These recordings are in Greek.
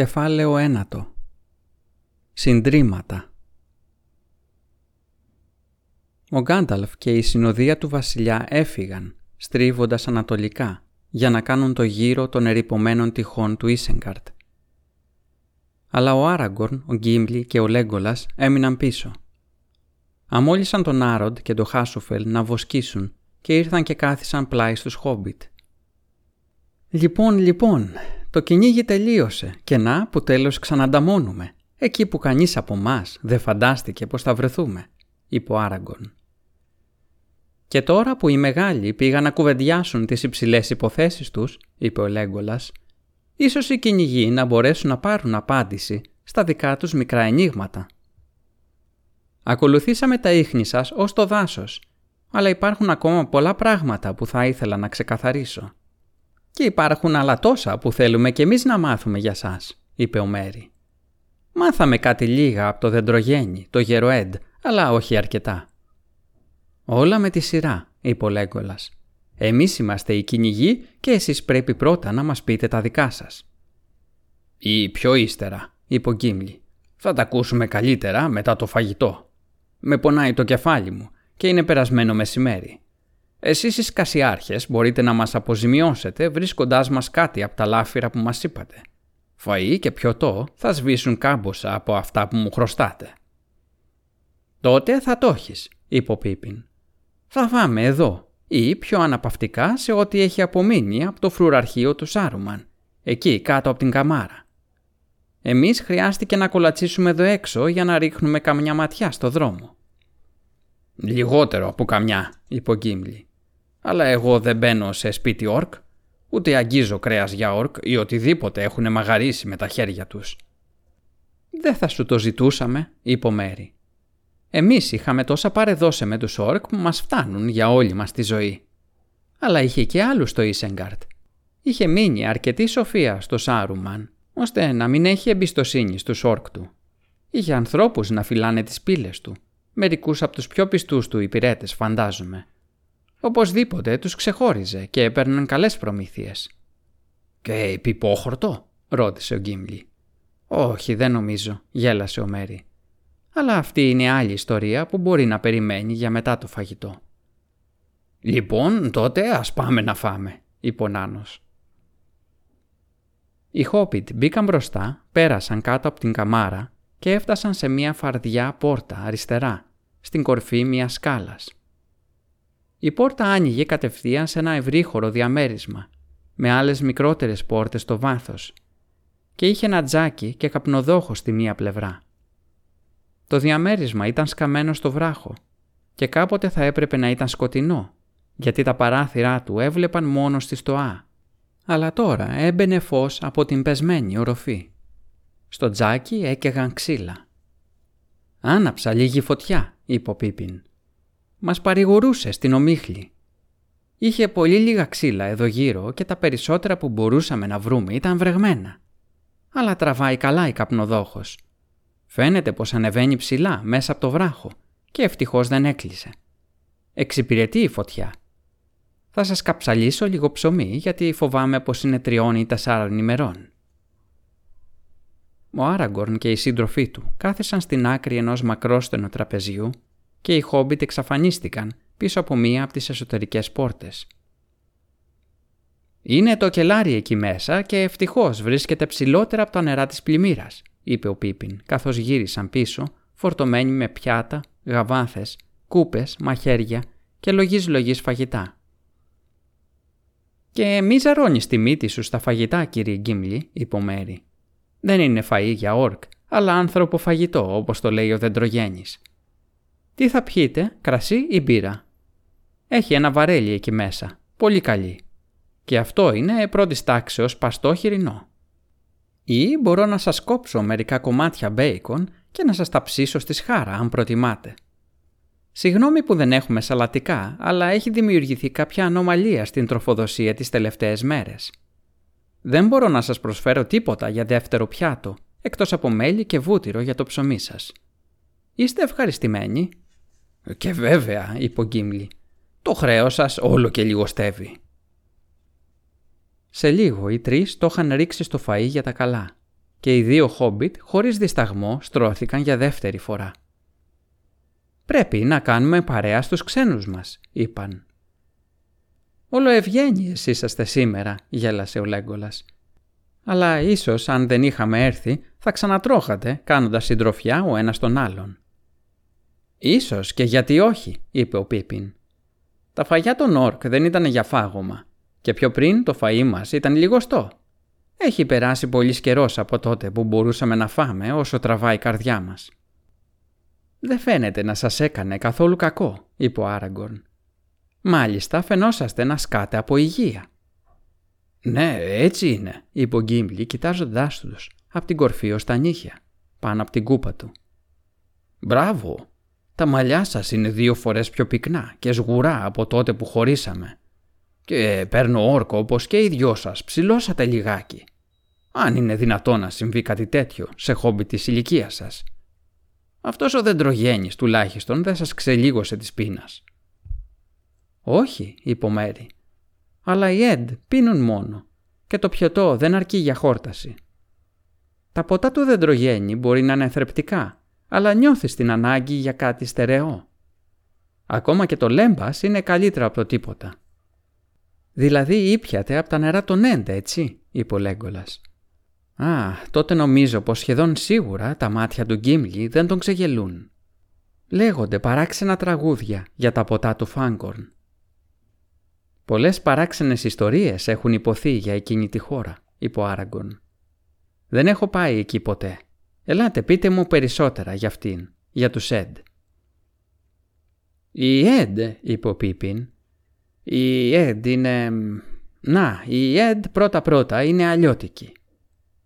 Κεφάλαιο ένατο Συντρίμματα Ο Γκάνταλφ και η συνοδεία του βασιλιά έφυγαν, στρίβοντας ανατολικά, για να κάνουν το γύρο των ερυπωμένων τυχών του Ίσεγκαρτ. Αλλά ο Άραγκορν, ο Γκίμπλι και ο Λέγκολας έμειναν πίσω. Αμόλυσαν τον Άροντ και τον Χάσουφελ να βοσκήσουν και ήρθαν και κάθισαν πλάι στους Χόμπιτ. «Λοιπόν, λοιπόν, το κυνήγι τελείωσε και να που τέλος ξανανταμώνουμε, εκεί που κανείς από εμά δεν φαντάστηκε πως θα βρεθούμε», είπε ο Άραγκον. «Και τώρα που οι μεγάλοι πήγαν να κουβεντιάσουν τις υψηλές υποθέσεις τους», είπε ο Λέγκολας, «ίσως οι κυνηγοί να μπορέσουν να πάρουν απάντηση στα δικά τους μικρά ενίγματα». Ακολουθήσαμε τα ίχνη σας ως το δάσος, αλλά υπάρχουν ακόμα πολλά πράγματα που θα ήθελα να ξεκαθαρίσω. «Και υπάρχουν άλλα τόσα που θέλουμε κι εμείς να μάθουμε για σας», είπε ο Μέρι. «Μάθαμε κάτι λίγα από το δεντρογέννη, το γεροέντ, αλλά όχι αρκετά». «Όλα με τη σειρά», είπε ο Λέγκολας. «Εμείς είμαστε οι κυνηγοί και εσείς πρέπει πρώτα να μας πείτε τα δικά σας». «Ή πιο ύστερα», είπε ο Γκίμλι. «Θα τα ακούσουμε καλύτερα μετά το φαγητό. Με πονάει το κεφάλι μου και είναι περασμένο μεσημέρι. Εσείς οι σκασιάρχες μπορείτε να μας αποζημιώσετε βρίσκοντάς μας κάτι από τα λάφυρα που μας είπατε. Φαΐ και πιωτό θα σβήσουν κάμποσα από αυτά που μου χρωστάτε. Τότε θα το έχεις, είπε ο Πίπιν. Θα φάμε εδώ ή πιο αναπαυτικά σε ό,τι έχει απομείνει από το φρουραρχείο του Σάρουμαν, εκεί κάτω από την καμάρα. Εμείς χρειάστηκε να κολατσίσουμε εδώ έξω για να ρίχνουμε καμιά ματιά στο δρόμο. «Λιγότερο από καμιά», είπε ο Γκίμλι. Αλλά εγώ δεν μπαίνω σε σπίτι όρκ, ούτε αγγίζω κρέας για όρκ ή οτιδήποτε έχουν μαγαρίσει με τα χέρια τους. «Δεν θα σου το ζητούσαμε», είπε ο Μέρι. «Εμείς είχαμε τόσα παρεδώσε με τους όρκ που μας φτάνουν για όλη μας τη ζωή. Αλλά είχε και άλλους στο Ισεγκάρτ. Είχε μείνει αρκετή σοφία στο Σάρουμαν, ώστε να μην έχει εμπιστοσύνη στους όρκ του. Είχε ανθρώπους να φυλάνε τις πύλες του, μερικούς από τους πιο πιστούς του υπηρέτες φαντάζομαι, Οπωσδήποτε τους ξεχώριζε και έπαιρναν καλές προμήθειες. «Και επιπόχορτο» ρώτησε ο Γκίμλι. «Όχι, δεν νομίζω», γέλασε ο Μέρι. «Αλλά αυτή είναι άλλη ιστορία που μπορεί να περιμένει για μετά το φαγητό». «Λοιπόν, τότε ας πάμε να φάμε», είπε ο Νάνος. Οι Χόπιτ μπήκαν μπροστά, πέρασαν κάτω από την καμάρα και έφτασαν σε μια φαρδιά πόρτα αριστερά, στην κορφή μιας σκάλας. Η πόρτα άνοιγε κατευθείαν σε ένα ευρύχωρο διαμέρισμα, με άλλες μικρότερες πόρτες στο βάθος και είχε ένα τζάκι και καπνοδόχο στη μία πλευρά. Το διαμέρισμα ήταν σκαμμένο στο βράχο και κάποτε θα έπρεπε να ήταν σκοτεινό, γιατί τα παράθυρά του έβλεπαν μόνο στη στοά. Αλλά τώρα έμπαινε φως από την πεσμένη οροφή. Στο τζάκι έκαιγαν ξύλα. «Άναψα λίγη φωτιά», είπε ο Πίπιν μας παρηγορούσε στην ομίχλη. Είχε πολύ λίγα ξύλα εδώ γύρω και τα περισσότερα που μπορούσαμε να βρούμε ήταν βρεγμένα. Αλλά τραβάει καλά η καπνοδόχος. Φαίνεται πως ανεβαίνει ψηλά μέσα από το βράχο και ευτυχώς δεν έκλεισε. Εξυπηρετεί η φωτιά. Θα σας καψαλίσω λίγο ψωμί γιατί φοβάμαι πως είναι τριών ή τεσσάρων ημερών. Ο Άραγκορν και οι σύντροφοί του κάθισαν στην άκρη ενός μακρόστενου τραπεζιού και οι Χόμπιτ εξαφανίστηκαν πίσω από μία από τις εσωτερικές πόρτες. «Είναι το κελάρι εκεί μέσα και ευτυχώς βρίσκεται ψηλότερα από τα νερά της πλημμύρας», είπε ο Πίπιν, καθώς γύρισαν πίσω, φορτωμένοι με πιάτα, γαβάθες, κούπες, μαχαίρια και λογής λογής φαγητά. «Και μη ζαρώνεις τη μύτη σου στα φαγητά, κύριε Γκίμλι», είπε ο Μέρι. «Δεν είναι φαΐ για όρκ, αλλά άνθρωπο φαγητό, όπως το λέει ο δεντρογέννης. Τι θα πιείτε, κρασί ή μπύρα; Έχει ένα βαρέλι εκεί μέσα, πολύ καλή. Και αυτό είναι πρώτης τάξεως παστό χοιρινό. Ή μπορώ να σας κόψω μερικά κομμάτια μπέικον και να σας τα ψήσω στη σχάρα, αν προτιμάτε. Συγγνώμη που δεν έχουμε σαλατικά, αλλά έχει δημιουργηθεί κάποια ανομαλία στην τροφοδοσία τις τελευταίες μέρες. Δεν μπορώ να σας προσφέρω τίποτα για δεύτερο πιάτο, εκτός από μέλι και βούτυρο για το ψωμί σας. Είστε ευχαριστημένοι. Και βέβαια, είπε ο Γκίμλι, το χρέος σας όλο και λιγοστεύει. Σε λίγο οι τρεις το είχαν ρίξει στο φαΐ για τα καλά και οι δύο χόμπιτ χωρίς δισταγμό στρώθηκαν για δεύτερη φορά. «Πρέπει να κάνουμε παρέα στους ξένους μας», είπαν. «Όλο ευγένειες είσαστε σήμερα», γέλασε ο Λέγκολας. «Αλλά ίσως αν δεν είχαμε έρθει θα ξανατρώχατε κάνοντας συντροφιά ο ένας τον άλλον». «Ίσως και γιατί όχι», είπε ο Πίπιν. «Τα φαγιά των Όρκ δεν ήταν για φάγωμα και πιο πριν το φαΐ μας ήταν λιγοστό. Έχει περάσει πολύς καιρός από τότε που μπορούσαμε να φάμε όσο τραβάει η καρδιά μας». «Δεν φαίνεται να σας έκανε καθόλου κακό», είπε ο Άραγκορν. «Μάλιστα φαινόσαστε να σκάτε από υγεία». «Ναι, έτσι είναι», είπε ο Γκίμπλι κοιτάζοντάς τους από την κορφή ως τα νύχια, πάνω από την κούπα του. «Μπράβο, τα μαλλιά σας είναι δύο φορές πιο πυκνά και σγουρά από τότε που χωρίσαμε. Και παίρνω όρκο όπως και οι δυο σας ψηλώσατε λιγάκι. Αν είναι δυνατό να συμβεί κάτι τέτοιο σε χόμπι της ηλικία σας. Αυτός ο δεντρογένης τουλάχιστον δεν σας ξελίγωσε της πείνας. «Όχι», είπε ο Μέρη. «Αλλά οι Εντ πίνουν μόνο και το πιωτό δεν αρκεί για χόρταση. Τα ποτά του δεντρογένη μπορεί να είναι θρεπτικά, αλλά νιώθεις την ανάγκη για κάτι στερεό. Ακόμα και το λέμπας είναι καλύτερο από το τίποτα. Δηλαδή ήπιατε από τα νερά των Εντ, έτσι, είπε ο Λέγκολας. Α, τότε νομίζω πως σχεδόν σίγουρα τα μάτια του Γκίμλι δεν τον ξεγελούν. Λέγονται παράξενα τραγούδια για τα ποτά του Φάγκορν. Πολλές παράξενες ιστορίες έχουν υποθεί για εκείνη τη χώρα, είπε ο Άραγκον. Δεν έχω πάει εκεί ποτέ. Ελάτε πείτε μου περισσότερα για αυτήν, για τους Εντ. Η Εντ, είπε ο Πίπιν. Η Εντ είναι... Να, η Εντ πρώτα-πρώτα είναι αλλιώτικη.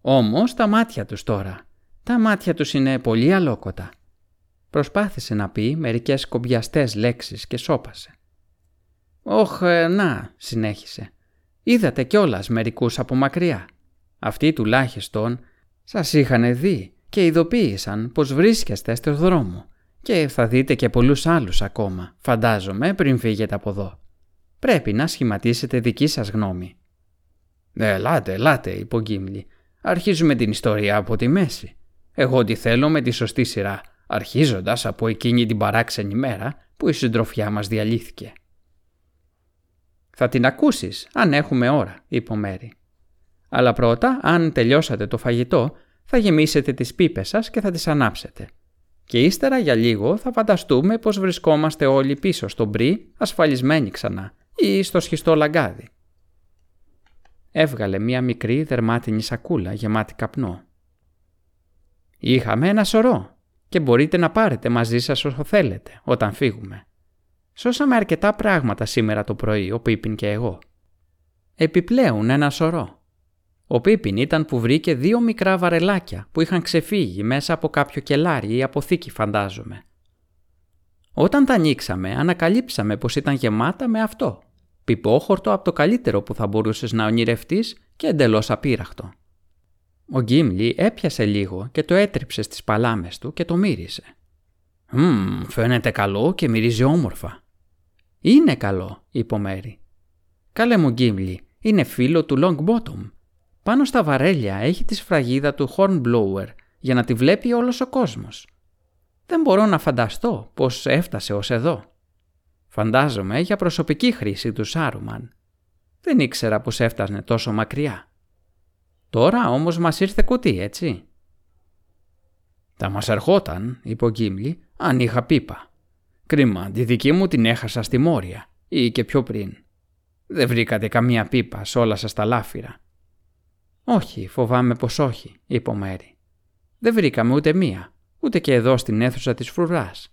Όμως τα μάτια τους τώρα. Τα μάτια τους είναι πολύ αλόκοτα. Προσπάθησε να πει μερικές κομπιαστές λέξεις και σώπασε. «Όχ, ε, να», συνέχισε. «Είδατε κιόλας μερικούς από μακριά. Αυτοί τουλάχιστον σας είχαν δει και ειδοποίησαν πως βρίσκεστε στο δρόμο και θα δείτε και πολλούς άλλους ακόμα, φαντάζομαι, πριν φύγετε από εδώ. Πρέπει να σχηματίσετε δική σας γνώμη». «Ελάτε, ελάτε», είπε ο Γκίμλι. Αρχίζουμε την ιστορία από τη μέση. Εγώ τι θέλω με τη σωστή σειρά, αρχίζοντας από εκείνη την παράξενη μέρα που η συντροφιά μας διαλύθηκε. «Θα την ακούσεις, αν έχουμε ώρα», είπε ο Μέρη. «Αλλά πρώτα, αν τελειώσατε το φαγητό, θα γεμίσετε τις πίπες σας και θα τις ανάψετε. Και ύστερα για λίγο θα φανταστούμε πως βρισκόμαστε όλοι πίσω στον Μπρι, ασφαλισμένοι ξανά, ή στο σχιστό λαγκάδι. Έβγαλε μία μικρή δερμάτινη σακούλα γεμάτη καπνό. «Είχαμε ένα σωρό και μπορείτε να πάρετε μαζί σας όσο θέλετε όταν φύγουμε. Σώσαμε αρκετά πράγματα σήμερα το πρωί, ο Πίπιν και εγώ. Επιπλέον ένα σωρό. Ο Πίπιν ήταν που βρήκε δύο μικρά βαρελάκια που είχαν ξεφύγει μέσα από κάποιο κελάρι ή αποθήκη φαντάζομαι. Όταν τα ανοίξαμε ανακαλύψαμε πως ήταν γεμάτα με αυτό Πιπόχορτο από το καλύτερο που θα μπορούσες να ονειρευτείς και εντελώς απείραχτο. Ο Γκίμλι έπιασε λίγο και το έτριψε στις παλάμες του και το μύρισε. «Μμμ, φαίνεται καλό και μυρίζει όμορφα». «Είναι καλό», είπε ο Μέρι. «Κάλε μου Γκίμλι, είναι φίλο του Long Bottom. Πάνω στα βαρέλια έχει τη σφραγίδα του Hornblower για να τη βλέπει όλος ο κόσμος. Δεν μπορώ να φανταστώ πώς έφτασε ως εδώ». Φαντάζομαι για προσωπική χρήση του Σάρουμαν. Δεν ήξερα πως έφτασνε τόσο μακριά. Τώρα όμως μας ήρθε κουτί, έτσι. «Θα μας ερχόταν», είπε ο Γκίμλι, «αν είχα πίπα. Κρίμα, τη δική μου την έχασα στη Μόρια ή και πιο πριν. Δεν βρήκατε καμία πίπα σε όλα σας τα λάφυρα». «Όχι, φοβάμαι πως όχι», είπε ο Μέρη. «Δεν βρήκαμε ούτε μία, ούτε και εδώ στην αίθουσα της φρουράς.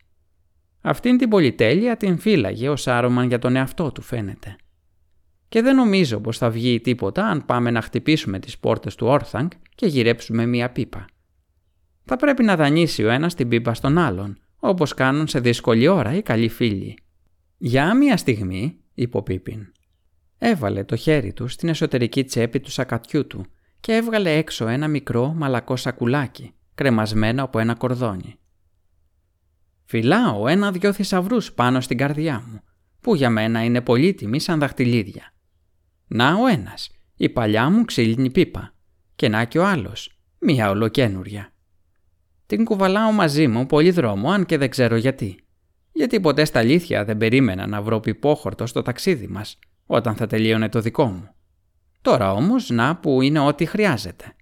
Αυτήν την πολυτέλεια την φύλαγε ο Σάρωμαν για τον εαυτό του φαίνεται. Και δεν νομίζω πως θα βγει τίποτα αν πάμε να χτυπήσουμε τις πόρτες του Όρθανγκ και γυρέψουμε μία πίπα. Θα πρέπει να δανείσει ο ένας την πίπα στον άλλον, όπως κάνουν σε δύσκολη ώρα οι καλοί φίλοι. Για μία στιγμή, είπε ο Πίπιν. Έβαλε το χέρι του στην εσωτερική τσέπη του σακατιού του και έβγαλε έξω ένα μικρό μαλακό σακουλάκι, κρεμασμένο από ένα κορδόνι. Φυλάω ένα-δυο θησαυρούς πάνω στην καρδιά μου, που για μένα είναι πολύτιμοι σαν δαχτυλίδια. Να ο ένας, η παλιά μου ξύλινη πίπα, και να και ο άλλος, Μία ολοκένουρια. Την κουβαλάω μαζί μου πολύ δρόμο, αν και δεν ξέρω γιατί. Γιατί ποτέ στα αλήθεια δεν περίμενα να βρω πιπόχορτο στο ταξίδι μας, όταν θα τελείωνε το δικό μου. Τώρα όμως, να που είναι ό,τι χρειάζεται.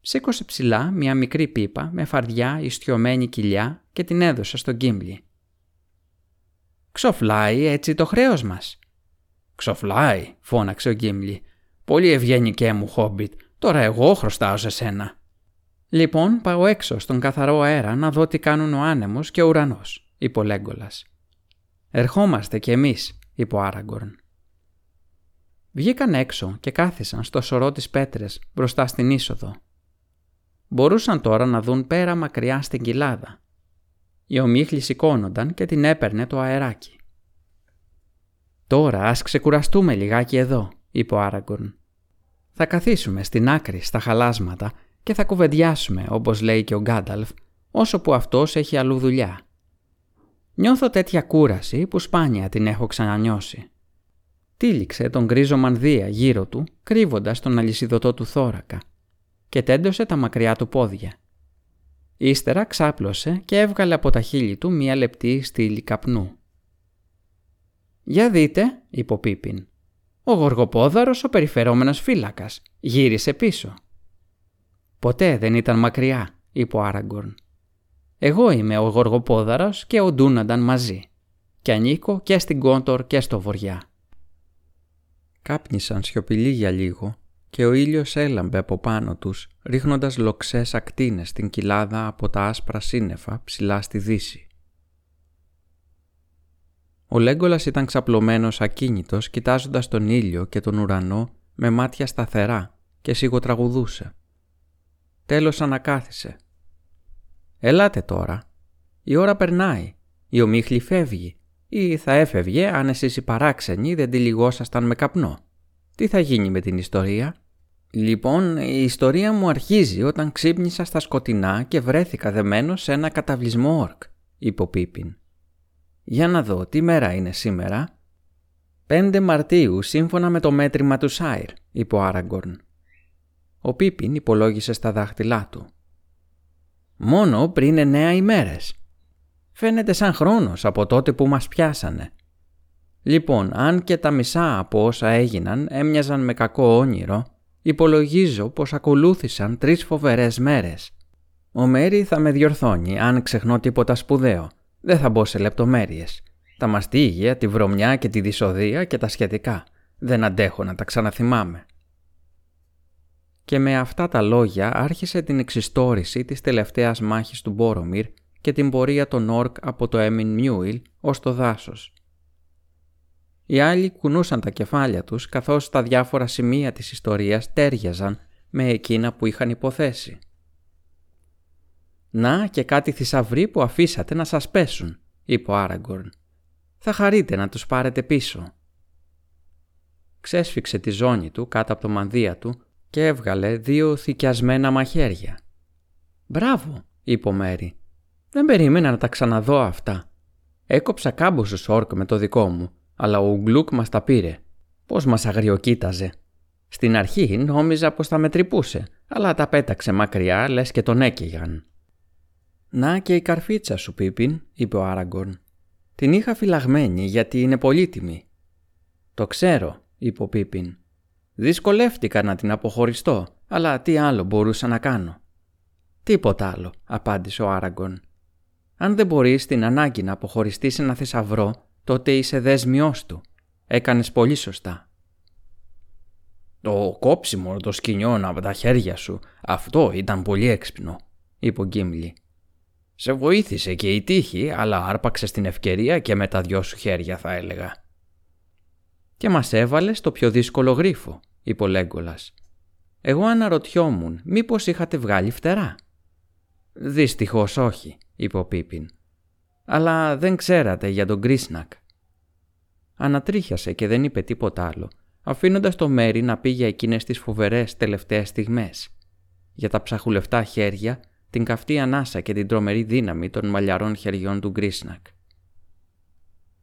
Σήκωσε ψηλά μια μικρή πίπα με φαρδιά ιστιωμένη κοιλιά και την έδωσε στον Γκίμπλι. «Ξοφλάει έτσι το χρέος μας». «Ξοφλάει», φώναξε ο Γκίμπλι. «Πολύ ευγενικέ μου, Χόμπιτ. Τώρα εγώ χρωστάω σε σένα». «Λοιπόν, πάω έξω στον καθαρό αέρα να δω τι κάνουν ο άνεμος και ο ουρανός», είπε ο Λέγκολας. «Ερχόμαστε κι εμείς», είπε ο Άραγκορν. Βγήκαν έξω και κάθισαν στο σωρό της πέτρες μπροστά στην είσοδο. Μπορούσαν τώρα να δουν πέρα μακριά στην κοιλάδα. Η ομίχλη σηκώνονταν και την έπαιρνε το αεράκι. «Τώρα ας ξεκουραστούμε λιγάκι εδώ», είπε ο Άραγκορν. «Θα καθίσουμε στην άκρη στα χαλάσματα και θα κουβεντιάσουμε, όπως λέει και ο Γκάνταλφ, όσο που αυτός έχει αλλού δουλειά. Νιώθω τέτοια κούραση που σπάνια την έχω ξανανιώσει. Τύλιξε τον γκρίζο μανδύα γύρω του, κρύβοντας τον αλυσιδωτό του θώρακα και τέντωσε τα μακριά του πόδια. Ύστερα ξάπλωσε και έβγαλε από τα χείλη του μία λεπτή στήλη καπνού. «Για δείτε», είπε ο Πίπιν. «Ο γοργοπόδαρος ο περιφερόμενος φύλακας γύρισε πίσω». «Ποτέ δεν ήταν μακριά», είπε ο Άραγκορν. «Εγώ είμαι ο γοργοπόδαρος και ο Ντούνανταν μαζί και ανήκω και στην Κόντορ και στο Βοριά». Κάπνισαν σιωπηλοί για λίγο και ο ήλιος έλαμπε από πάνω τους, ρίχνοντας λοξές ακτίνες στην κοιλάδα από τα άσπρα σύννεφα ψηλά στη δύση. Ο Λέγκολας ήταν ξαπλωμένος ακίνητος κοιτάζοντας τον ήλιο και τον ουρανό με μάτια σταθερά και σιγοτραγουδούσε. Τέλος ανακάθισε. «Ελάτε τώρα. Η ώρα περνάει. Η ομίχλη φεύγει. Ή θα έφευγε αν εσείς οι παράξενοι δεν τη λιγόσασταν με καπνό. Τι θα γίνει με την ιστορία» Λοιπόν, η ιστορία μου αρχίζει όταν ξύπνησα στα σκοτεινά και βρέθηκα δεμένος σε ένα καταβλισμό όρκ, είπε ο Πίπιν. Για να δω, τι μέρα είναι σήμερα. 5 Μαρτίου, σύμφωνα με το μέτρημα του Σάιρ, είπε ο Άραγκορν. Ο Πίπιν υπολόγισε στα δάχτυλά του. Μόνο πριν εννέα ημέρες. Φαίνεται σαν χρόνος από τότε που μας πιάσανε. Λοιπόν, αν και τα μισά από όσα έγιναν έμοιαζαν με κακό όνειρο, Υπολογίζω πως ακολούθησαν τρεις φοβερές μέρες. Ο Μέρι θα με διορθώνει αν ξεχνώ τίποτα σπουδαίο. Δεν θα μπω σε λεπτομέρειες. Τα μαστίγια, τη βρωμιά και τη δυσοδεία και τα σχετικά. Δεν αντέχω να τα ξαναθυμάμαι. Και με αυτά τα λόγια άρχισε την εξιστόρηση της τελευταίας μάχης του Μπόρομιρ και την πορεία των Όρκ από το Έμιν Μιούιλ ως το δάσος. Οι άλλοι κουνούσαν τα κεφάλια τους καθώς τα διάφορα σημεία της ιστορίας τέριαζαν με εκείνα που είχαν υποθέσει. «Να και κάτι θησαυροί που αφήσατε να σας πέσουν», είπε ο Άραγκορν. «Θα χαρείτε να τους πάρετε πίσω». Ξέσφιξε τη ζώνη του κάτω από το μανδύα του και έβγαλε δύο θικιασμένα μαχαίρια. «Μπράβο», είπε ο Μέρι. «Δεν περίμενα να τα ξαναδώ αυτά. Έκοψα κάμποσους όρκ με το δικό μου αλλά ο Ουγγλούκ μας τα πήρε. Πώς μας αγριοκοίταζε. Στην αρχή νόμιζα πως θα με τρυπούσε, αλλά τα πέταξε μακριά λες και τον έκαιγαν. «Να και η καρφίτσα σου, Πίπιν», είπε ο Άραγκορν. «Την είχα φυλαγμένη γιατί είναι πολύτιμη». «Το ξέρω», είπε ο Πίπιν. «Δυσκολεύτηκα να την αποχωριστώ, αλλά τι άλλο μπορούσα να κάνω». «Τίποτα άλλο», απάντησε ο Άραγκορν. «Αν δεν μπορείς την ανάγκη να αποχωριστείς ένα θησαυρό, τότε είσαι δέσμιός του. Έκανες πολύ σωστά. Το κόψιμο των σκηνιών από τα χέρια σου, αυτό ήταν πολύ έξυπνο, είπε ο Γκίμλι. Σε βοήθησε και η τύχη, αλλά άρπαξες την ευκαιρία και με τα δυο σου χέρια θα έλεγα. Και μας έβαλες στο πιο δύσκολο γρίφο, είπε ο Λέγκολας. Εγώ αναρωτιόμουν, μήπως είχατε βγάλει φτερά; Δυστυχώς όχι, είπε ο Πίπιν αλλά δεν ξέρατε για τον Γκρίσνακ. Ανατρίχιασε και δεν είπε τίποτα άλλο, αφήνοντας το Μέρι να πει για εκείνες τις φοβερές τελευταίες στιγμές. Για τα ψαχουλευτά χέρια, την καυτή ανάσα και την τρομερή δύναμη των μαλλιαρών χεριών του Γκρίσνακ.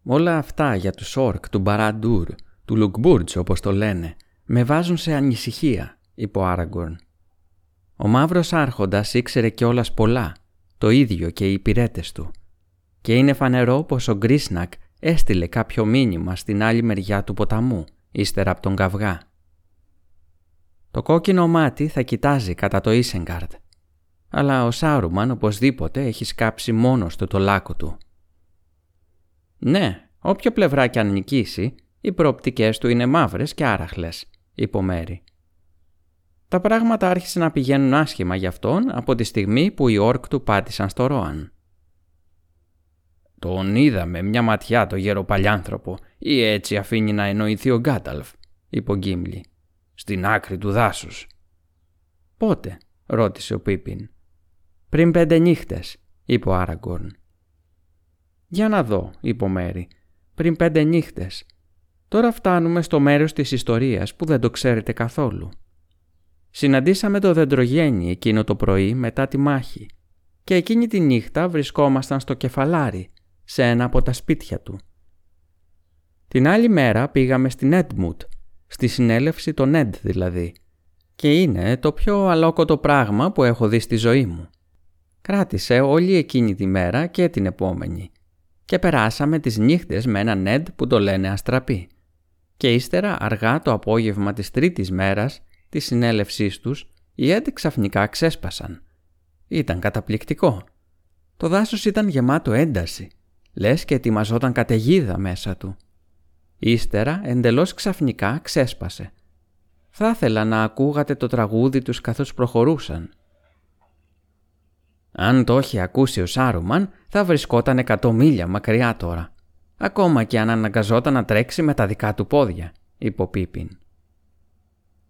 Όλα αυτά για τους Όρκ, του Μπαραντούρ, του Λουκμπούρτς όπως το λένε, με βάζουν σε ανησυχία, είπε ο Άραγκορν. Ο μαύρος άρχοντας ήξερε κιόλας πολλά, το ίδιο και οι υπηρέτες του. Και είναι φανερό πως ο Γκρίσνακ έστειλε κάποιο μήνυμα στην άλλη μεριά του ποταμού, ύστερα από τον καυγά. Το κόκκινο μάτι θα κοιτάζει κατά το Ίσεγκαρντ, αλλά ο Σάρουμαν οπωσδήποτε έχει σκάψει μόνος του το λάκκο του. «Ναι, όποια πλευρά κι αν νικήσει, οι προοπτικές του είναι μαύρες και άραχλες», είπε ο Μέρη. Τα πράγματα άρχισαν να πηγαίνουν άσχημα για αυτόν από τη στιγμή που οι όρκ του πάτησαν στο Ρόαν. «Τον είδαμε μια ματιά το γεροπαλιάνθρωπο ή έτσι αφήνει να εννοηθεί ο Γκάταλφ», είπε ο Γκίμλι. «Στην άκρη του δάσους». «Πότε» ρώτησε ο Πίπιν. «Πριν πέντε νύχτες», είπε ο Άραγκορν. «Για να δω», είπε ο Μέρη. «Πριν πέντε νύχτες. Τώρα φτάνουμε στο μέρος της ιστορίας που δεν το ξέρετε καθόλου. Συναντήσαμε το δεντρογέννη εκείνο το πρωί μετά τη μάχη και εκείνη τη νύχτα βρισκόμασταν στο κεφαλάρι, σε ένα από τα σπίτια του. Την άλλη μέρα πήγαμε στην Έντμουτ, στη συνέλευση των Έντ δηλαδή, και είναι το πιο αλόκοτο πράγμα που έχω δει στη ζωή μου. Κράτησε όλη εκείνη τη μέρα και την επόμενη και περάσαμε τις νύχτες με έναν Έντ που το λένε Αστραπή. Και ύστερα αργά το απόγευμα της τρίτης μέρας της συνέλευσής τους οι Έντ ξαφνικά ξέσπασαν. Ήταν καταπληκτικό. Το δάσος ήταν γεμάτο ένταση, λες και ετοιμαζόταν καταιγίδα μέσα του. Ύστερα εντελώς ξαφνικά ξέσπασε. Θα ήθελα να ακούγατε το τραγούδι τους καθώς προχωρούσαν. Αν το είχε ακούσει ο Σάρουμαν θα βρισκόταν εκατό μίλια μακριά τώρα. Ακόμα και αν αναγκαζόταν να τρέξει με τα δικά του πόδια, είπε ο Πίπιν.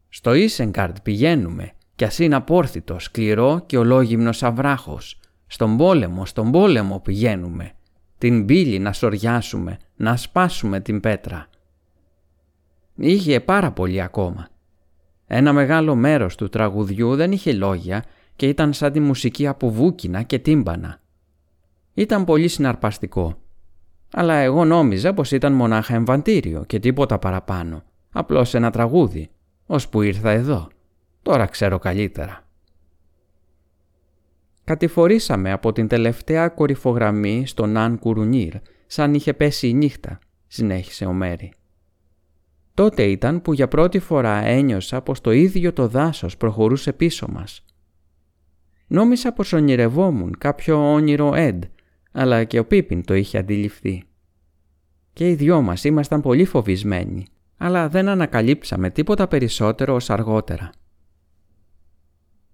Στο Ίσενκαρντ πηγαίνουμε κι ας είναι απόρθητο, σκληρό και ολόγυμνος αβράχος. Στον πόλεμο, στον πόλεμο πηγαίνουμε. Την πύλη να σοριάσουμε, να σπάσουμε την πέτρα. Είχε πάρα πολύ ακόμα. Ένα μεγάλο μέρος του τραγουδιού δεν είχε λόγια και ήταν σαν τη μουσική από βούκινα και τύμπανα. Ήταν πολύ συναρπαστικό. Αλλά εγώ νόμιζα πως ήταν μονάχα εμβαντήριο και τίποτα παραπάνω. Απλώς ένα τραγούδι που ήρθα εδώ. Τώρα ξέρω καλύτερα. Κατηφορήσαμε από την τελευταία κορυφογραμμή στον Αν Κουρουνίρ, σαν είχε πέσει η νύχτα, συνέχισε ο Μέρη. Τότε ήταν που για πρώτη φορά ένιωσα πως το ίδιο το δάσος προχωρούσε πίσω μας. Νόμισα πως ονειρευόμουν κάποιο όνειρο Εντ, αλλά και ο Πίπιν το είχε αντιληφθεί. Και οι δυο μας ήμασταν πολύ φοβισμένοι αλλά δεν ανακαλύψαμε τίποτα περισσότερο ως αργότερα.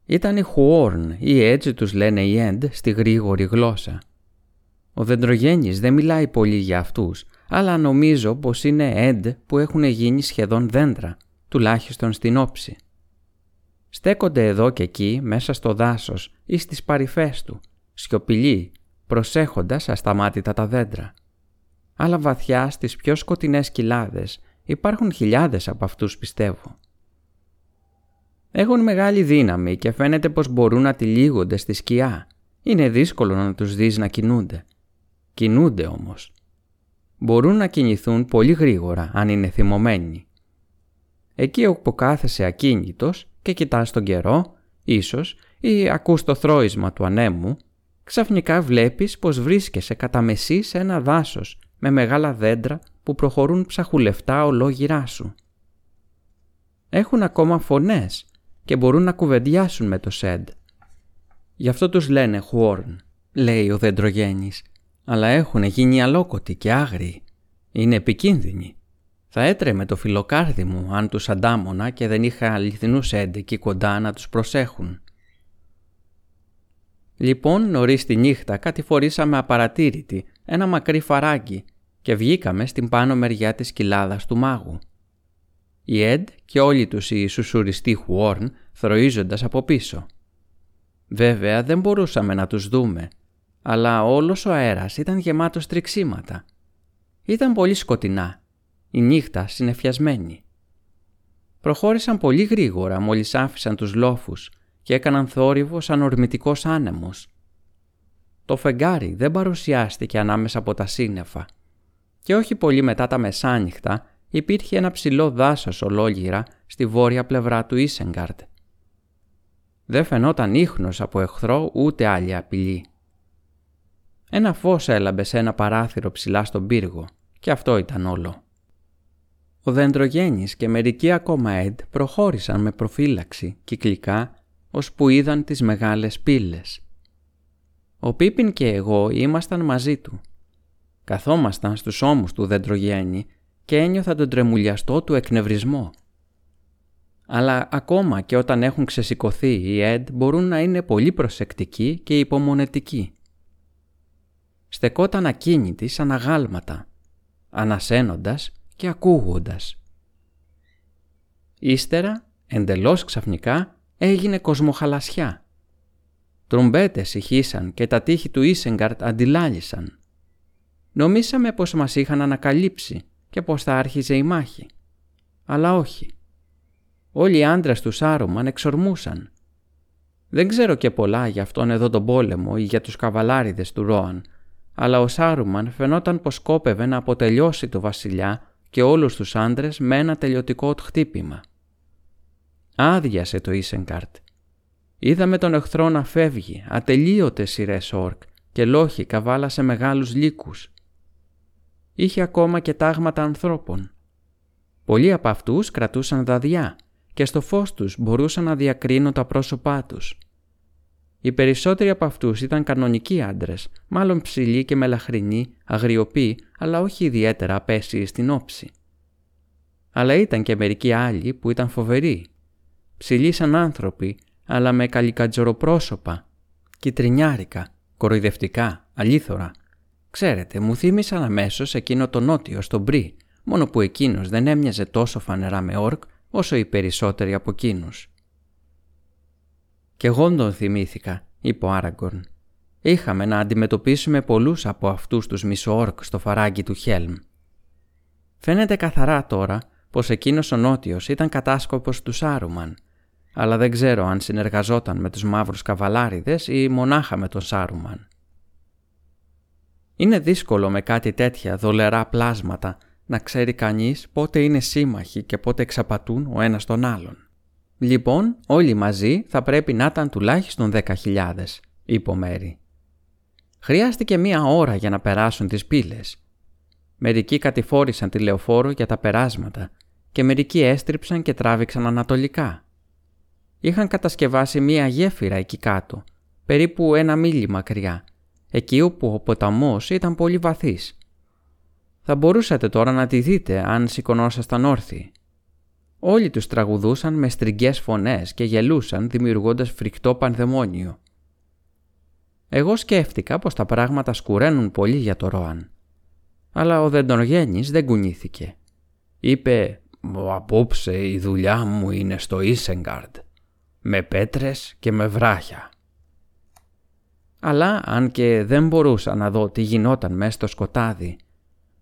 Ήταν οι Χουόρν ή έτσι τους λένε οι Εντ στη γρήγορη γλώσσα. Ο δεντρογέννης δεν μιλάει πολύ για αυτούς, αλλά νομίζω πως είναι Εντ που έχουν γίνει σχεδόν δέντρα, τουλάχιστον στην όψη. Στέκονται εδώ και εκεί μέσα στο δάσος ή στις παρυφές του, σιωπηλοί, προσέχοντας ασταμάτητα τα δέντρα. Αλλά βαθιά στις πιο σκοτεινές κοιλάδες Υπάρχουν χιλιάδες από αυτούς πιστεύω. Έχουν μεγάλη δύναμη και φαίνεται πως μπορούν να τυλίγονται στη σκιά. Είναι δύσκολο να τους δεις να κινούνται. Κινούνται όμως. Μπορούν να κινηθούν πολύ γρήγορα αν είναι θυμωμένοι. Εκεί όπου κάθεσαι ακίνητος και κοιτάς τον καιρό, ίσως, ή ακούς το θρόισμα του ανέμου, ξαφνικά βλέπεις πως βρίσκεσαι κατά μεσής σε ένα δάσος με μεγάλα δέντρα που προχωρούν ψαχουλευτά ολόγυρά σου. Έχουν ακόμα φωνές και μπορούν να κουβεντιάσουν με το σέντ. Γι' αυτό τους λένε χουόρν, λέει ο δεντρογέννης, αλλά έχουν γίνει αλόκοτοι και άγριοι. Είναι επικίνδυνοι. Θα έτρεμε το φιλοκάρδι μου αν τους αντάμωνα και δεν είχα αληθινούς σέντ εκεί κοντά να τους προσέχουν. Λοιπόν, νωρίς τη νύχτα κατηφορήσαμε απαρατήρητη ένα μακρύ φαράγγι και βγήκαμε στην πάνω μεριά της κοιλάδας του μάγου. Οι Εντ και όλοι τους οι σουσουριστοί Χουόρν θροίζοντας από πίσω. Βέβαια δεν μπορούσαμε να τους δούμε, αλλά όλος ο αέρας ήταν γεμάτος τριξίματα. Ήταν πολύ σκοτεινά, η νύχτα συνεφιασμένη. Προχώρησαν πολύ γρήγορα μόλις άφησαν τους λόφους και έκαναν θόρυβο σαν ορμητικός άνεμος. Το φεγγάρι δεν παρουσιάστηκε ανάμεσα από τα σύννεφα και όχι πολύ μετά τα μεσάνυχτα υπήρχε ένα ψηλό δάσος ολόγυρα στη βόρεια πλευρά του Ίσεγκάρτ. Δεν φαινόταν ίχνος από εχθρό ούτε άλλη απειλή. Ένα φως έλαμπε σε ένα παράθυρο ψηλά στον πύργο και αυτό ήταν όλο. Ο δεντρογέννης και μερικοί ακόμα έντ προχώρησαν με προφύλαξη κυκλικά που είδαν τις μεγάλες πύλες. Ο Πίπιν και εγώ ήμασταν μαζί του. Καθόμασταν στους ώμους του δεντρογέννη και ένιωθα τον τρεμουλιαστό του εκνευρισμό. Αλλά ακόμα και όταν έχουν ξεσηκωθεί οι έντ μπορούν να είναι πολύ προσεκτικοί και υπομονετικοί. Στεκόταν ακίνητοι σαν αγάλματα, ανασένοντας και ακούγοντας. Ύστερα, εντελώς ξαφνικά, έγινε κοσμοχαλασιά. Τρουμπέτες ηχήσαν και τα τείχη του Ίσεγκαρτ αντιλάλησαν. Νομίσαμε πως μας είχαν ανακαλύψει και πως θα άρχιζε η μάχη. Αλλά όχι. Όλοι οι άντρες του Σάρουμαν εξορμούσαν. Δεν ξέρω και πολλά για αυτόν εδώ τον πόλεμο ή για τους καβαλάριδες του Ρόαν, αλλά ο Σάρουμαν φαινόταν πως κόπευε να αποτελειώσει το βασιλιά και όλους τους άντρες με ένα τελειωτικό χτύπημα. Άδειασε το Ίσενκαρτ. Είδαμε τον εχθρό να φεύγει, ατελείωτες σειρές όρκ και λόχοι καβάλασε μεγάλους λύκους. Είχε ακόμα και τάγματα ανθρώπων. Πολλοί από αυτούς κρατούσαν δαδιά και στο φως τους μπορούσαν να διακρίνουν τα πρόσωπά τους. Οι περισσότεροι από αυτούς ήταν κανονικοί άντρες, μάλλον ψηλοί και μελαχρινοί, αγριοποί, αλλά όχι ιδιαίτερα απέσιοι στην όψη. Αλλά ήταν και μερικοί άλλοι που ήταν φοβεροί. Ψηλοί σαν άνθρωποι, αλλά με καλικατζωροπρόσωπα, κυτρινιάρικα, κοροϊδευτικά, αλήθωρα. Ξέρετε, μου θύμισαν αμέσως εκείνο το νότιο στον Μπρι, μόνο που εκείνος δεν έμοιαζε τόσο φανερά με όρκ όσο οι περισσότεροι από εκείνους. «Κι εγώ τον θυμήθηκα», είπε ο Άραγκορν. «Είχαμε να αντιμετωπίσουμε πολλούς από αυτούς τους μισοόρκ στο φαράγγι του Χέλμ. Φαίνεται καθαρά τώρα πως εκείνος ο νότιος ήταν κατάσκοπος του Σάρουμαν, αλλά δεν ξέρω αν συνεργαζόταν με τους μαύρους καβαλάριδες ή μονάχα με τον Σάρουμαν. Είναι δύσκολο με κάτι τέτοια δολερά πλάσματα να ξέρει κανείς πότε είναι σύμμαχοι και πότε εξαπατούν ο ένας τον άλλον. Λοιπόν, όλοι μαζί θα πρέπει να ήταν τουλάχιστον 10.000, είπε ο Μέρη. Χρειάστηκε μία ώρα για να περάσουν τις πύλες. Μερικοί κατηφόρησαν τη λεωφόρο για τα περάσματα και μερικοί έστριψαν και τράβηξαν ανατολικά. Είχαν κατασκευάσει μία γέφυρα εκεί κάτω, περίπου ένα μίλι μακριά, εκεί όπου ο ποταμός ήταν πολύ βαθύς. Θα μπορούσατε τώρα να τη δείτε αν σηκωνόσασταν όρθιοι. Όλοι τους τραγουδούσαν με στριγγές φωνές και γελούσαν δημιουργώντας φρικτό πανδαιμόνιο. Εγώ σκέφτηκα πως τα πράγματα σκουραίνουν πολύ για το Ρόαν. Αλλά ο Δεντονογέννης δεν κουνήθηκε. Είπε «Απόψε η δουλειά μου είναι στο Ίσεγκαρντ, με πέτρες και με βράχια». Αλλά αν και δεν μπορούσα να δω τι γινόταν μέσα στο σκοτάδι,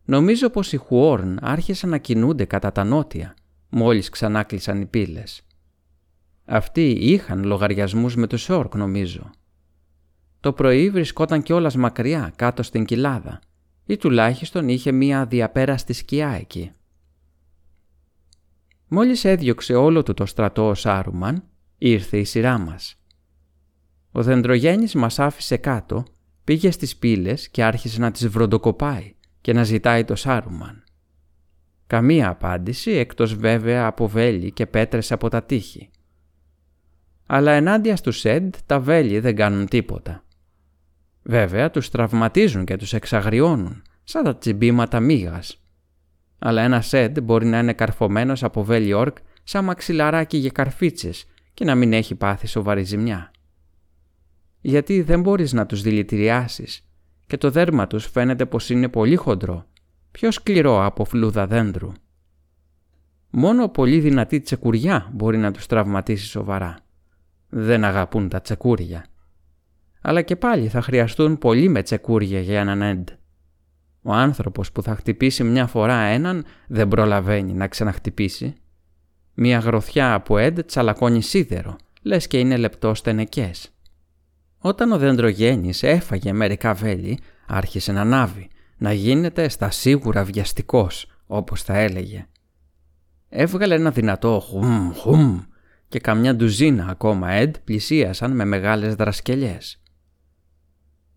νομίζω πως οι Χουόρν άρχισαν να κινούνται κατά τα νότια μόλις ξανά κλείσαν οι πύλες. Αυτοί είχαν λογαριασμούς με τους όρκ νομίζω. Το πρωί βρισκόταν κιόλας μακριά κάτω στην κοιλάδα ή τουλάχιστον είχε μία διαπέραστη σκιά εκεί. Μόλις έδιωξε όλο του το στρατό ο Σάρουμαν, ήρθε η σειρά μας. Ο δεντρογέννης μας άφησε κάτω, πήγε στις πύλες και άρχισε να τις βροντοκοπάει και να ζητάει το Σάρουμαν. Καμία απάντηση εκτός βέβαια από βέλη και πέτρες από τα τείχη. Αλλά ενάντια στους Σεντ τα βέλη δεν κάνουν τίποτα. Βέβαια τους τραυματίζουν και τους εξαγριώνουν, σαν τα τσιμπήματα μίγας. Αλλά ένα Σεντ μπορεί να είναι καρφωμένος από βέλη όρκ σαν μαξιλαράκι για καρφίτσες και να μην έχει πάθει σοβαρή ζημιά. Γιατί δεν μπορείς να τους δηλητηριάσεις και το δέρμα τους φαίνεται πως είναι πολύ χοντρό πιο σκληρό από φλούδα δέντρου. Μόνο πολύ δυνατή τσεκουριά μπορεί να τους τραυματίσει σοβαρά. Δεν αγαπούν τα τσεκούρια. Αλλά και πάλι θα χρειαστούν πολύ με τσεκούρια για έναν έντ. Ο άνθρωπος που θα χτυπήσει μια φορά έναν δεν προλαβαίνει να ξαναχτυπήσει. Μια γροθιά από έντ τσαλακώνει σίδερο, λες και είναι λεπτός στενεκές. Όταν ο δεντρογέννης έφαγε μερικά βέλη, άρχισε να ανάβει να γίνεται στα σίγουρα βιαστικός, όπως θα έλεγε. Έβγαλε ένα δυνατό χουμ χουμ και καμιά ντουζίνα ακόμα Εντ πλησίασαν με μεγάλες δρασκελιές.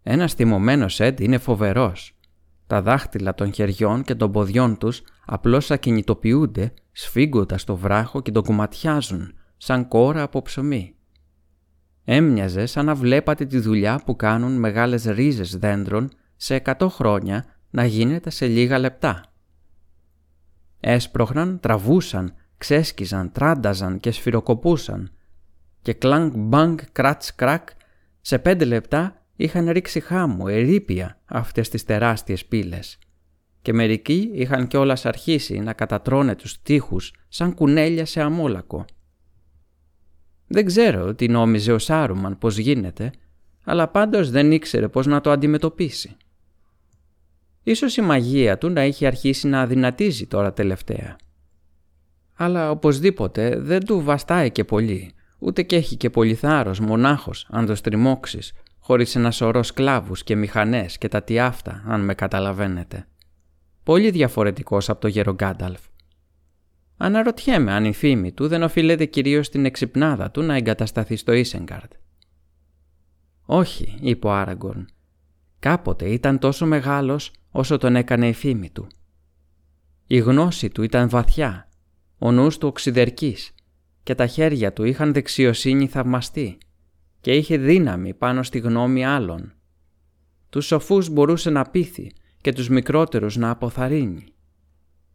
Ένας θυμωμένος Εντ είναι φοβερός. Τα δάχτυλα των χεριών και των ποδιών τους απλώς ακινητοποιούνται σφίγγοντας το βράχο και τον κουματιάζουν σαν κόρα από ψωμί. Έμοιαζες σαν να βλέπατε τη δουλειά που κάνουν μεγάλες ρίζες δέντρων σε εκατό χρόνια να γίνεται σε λίγα λεπτά. Έσπροχναν, τραβούσαν, ξέσκιζαν, τράνταζαν και σφυροκοπούσαν και κλάνγκ μπάνγκ κράτς κράκ σε πέντε λεπτά είχαν ρίξει χάμου, ερήπια αυτές τις τεράστιες πύλες και μερικοί είχαν κιόλας αρχίσει να κατατρώνε τους τείχους σαν κουνέλια σε αμόλακο. Δεν ξέρω τι νόμιζε ο Σάρουμαν πως γίνεται, αλλά πάντως δεν ήξερε πως να το αντιμετωπίσει. Ίσως η μαγεία του να είχε αρχίσει να αδυνατίζει τώρα τελευταία. Αλλά οπωσδήποτε δεν του βαστάει και πολύ, ούτε και έχει και πολύ θάρρος μονάχος αν το στριμώξεις, χωρίς ένα σωρό σκλάβους και μηχανές και τα τι αυτά, αν με καταλαβαίνετε. Πολύ διαφορετικός από το γέρο Γκάνταλφ. Αναρωτιέμαι αν η φήμη του δεν οφείλεται κυρίως στην εξυπνάδα του να εγκατασταθεί στο Ίσεγκαρτ. «Όχι», είπε ο Άραγκορν. «Κάποτε ήταν τόσο μεγάλος όσο τον έκανε η φήμη του. Η γνώση του ήταν βαθιά, ο νους του οξυδερκής και τα χέρια του είχαν δεξιοσύνη θαυμαστή και είχε δύναμη πάνω στη γνώμη άλλων. Τους σοφούς μπορούσε να πείθει και τους μικρότερους να αποθαρρύνει.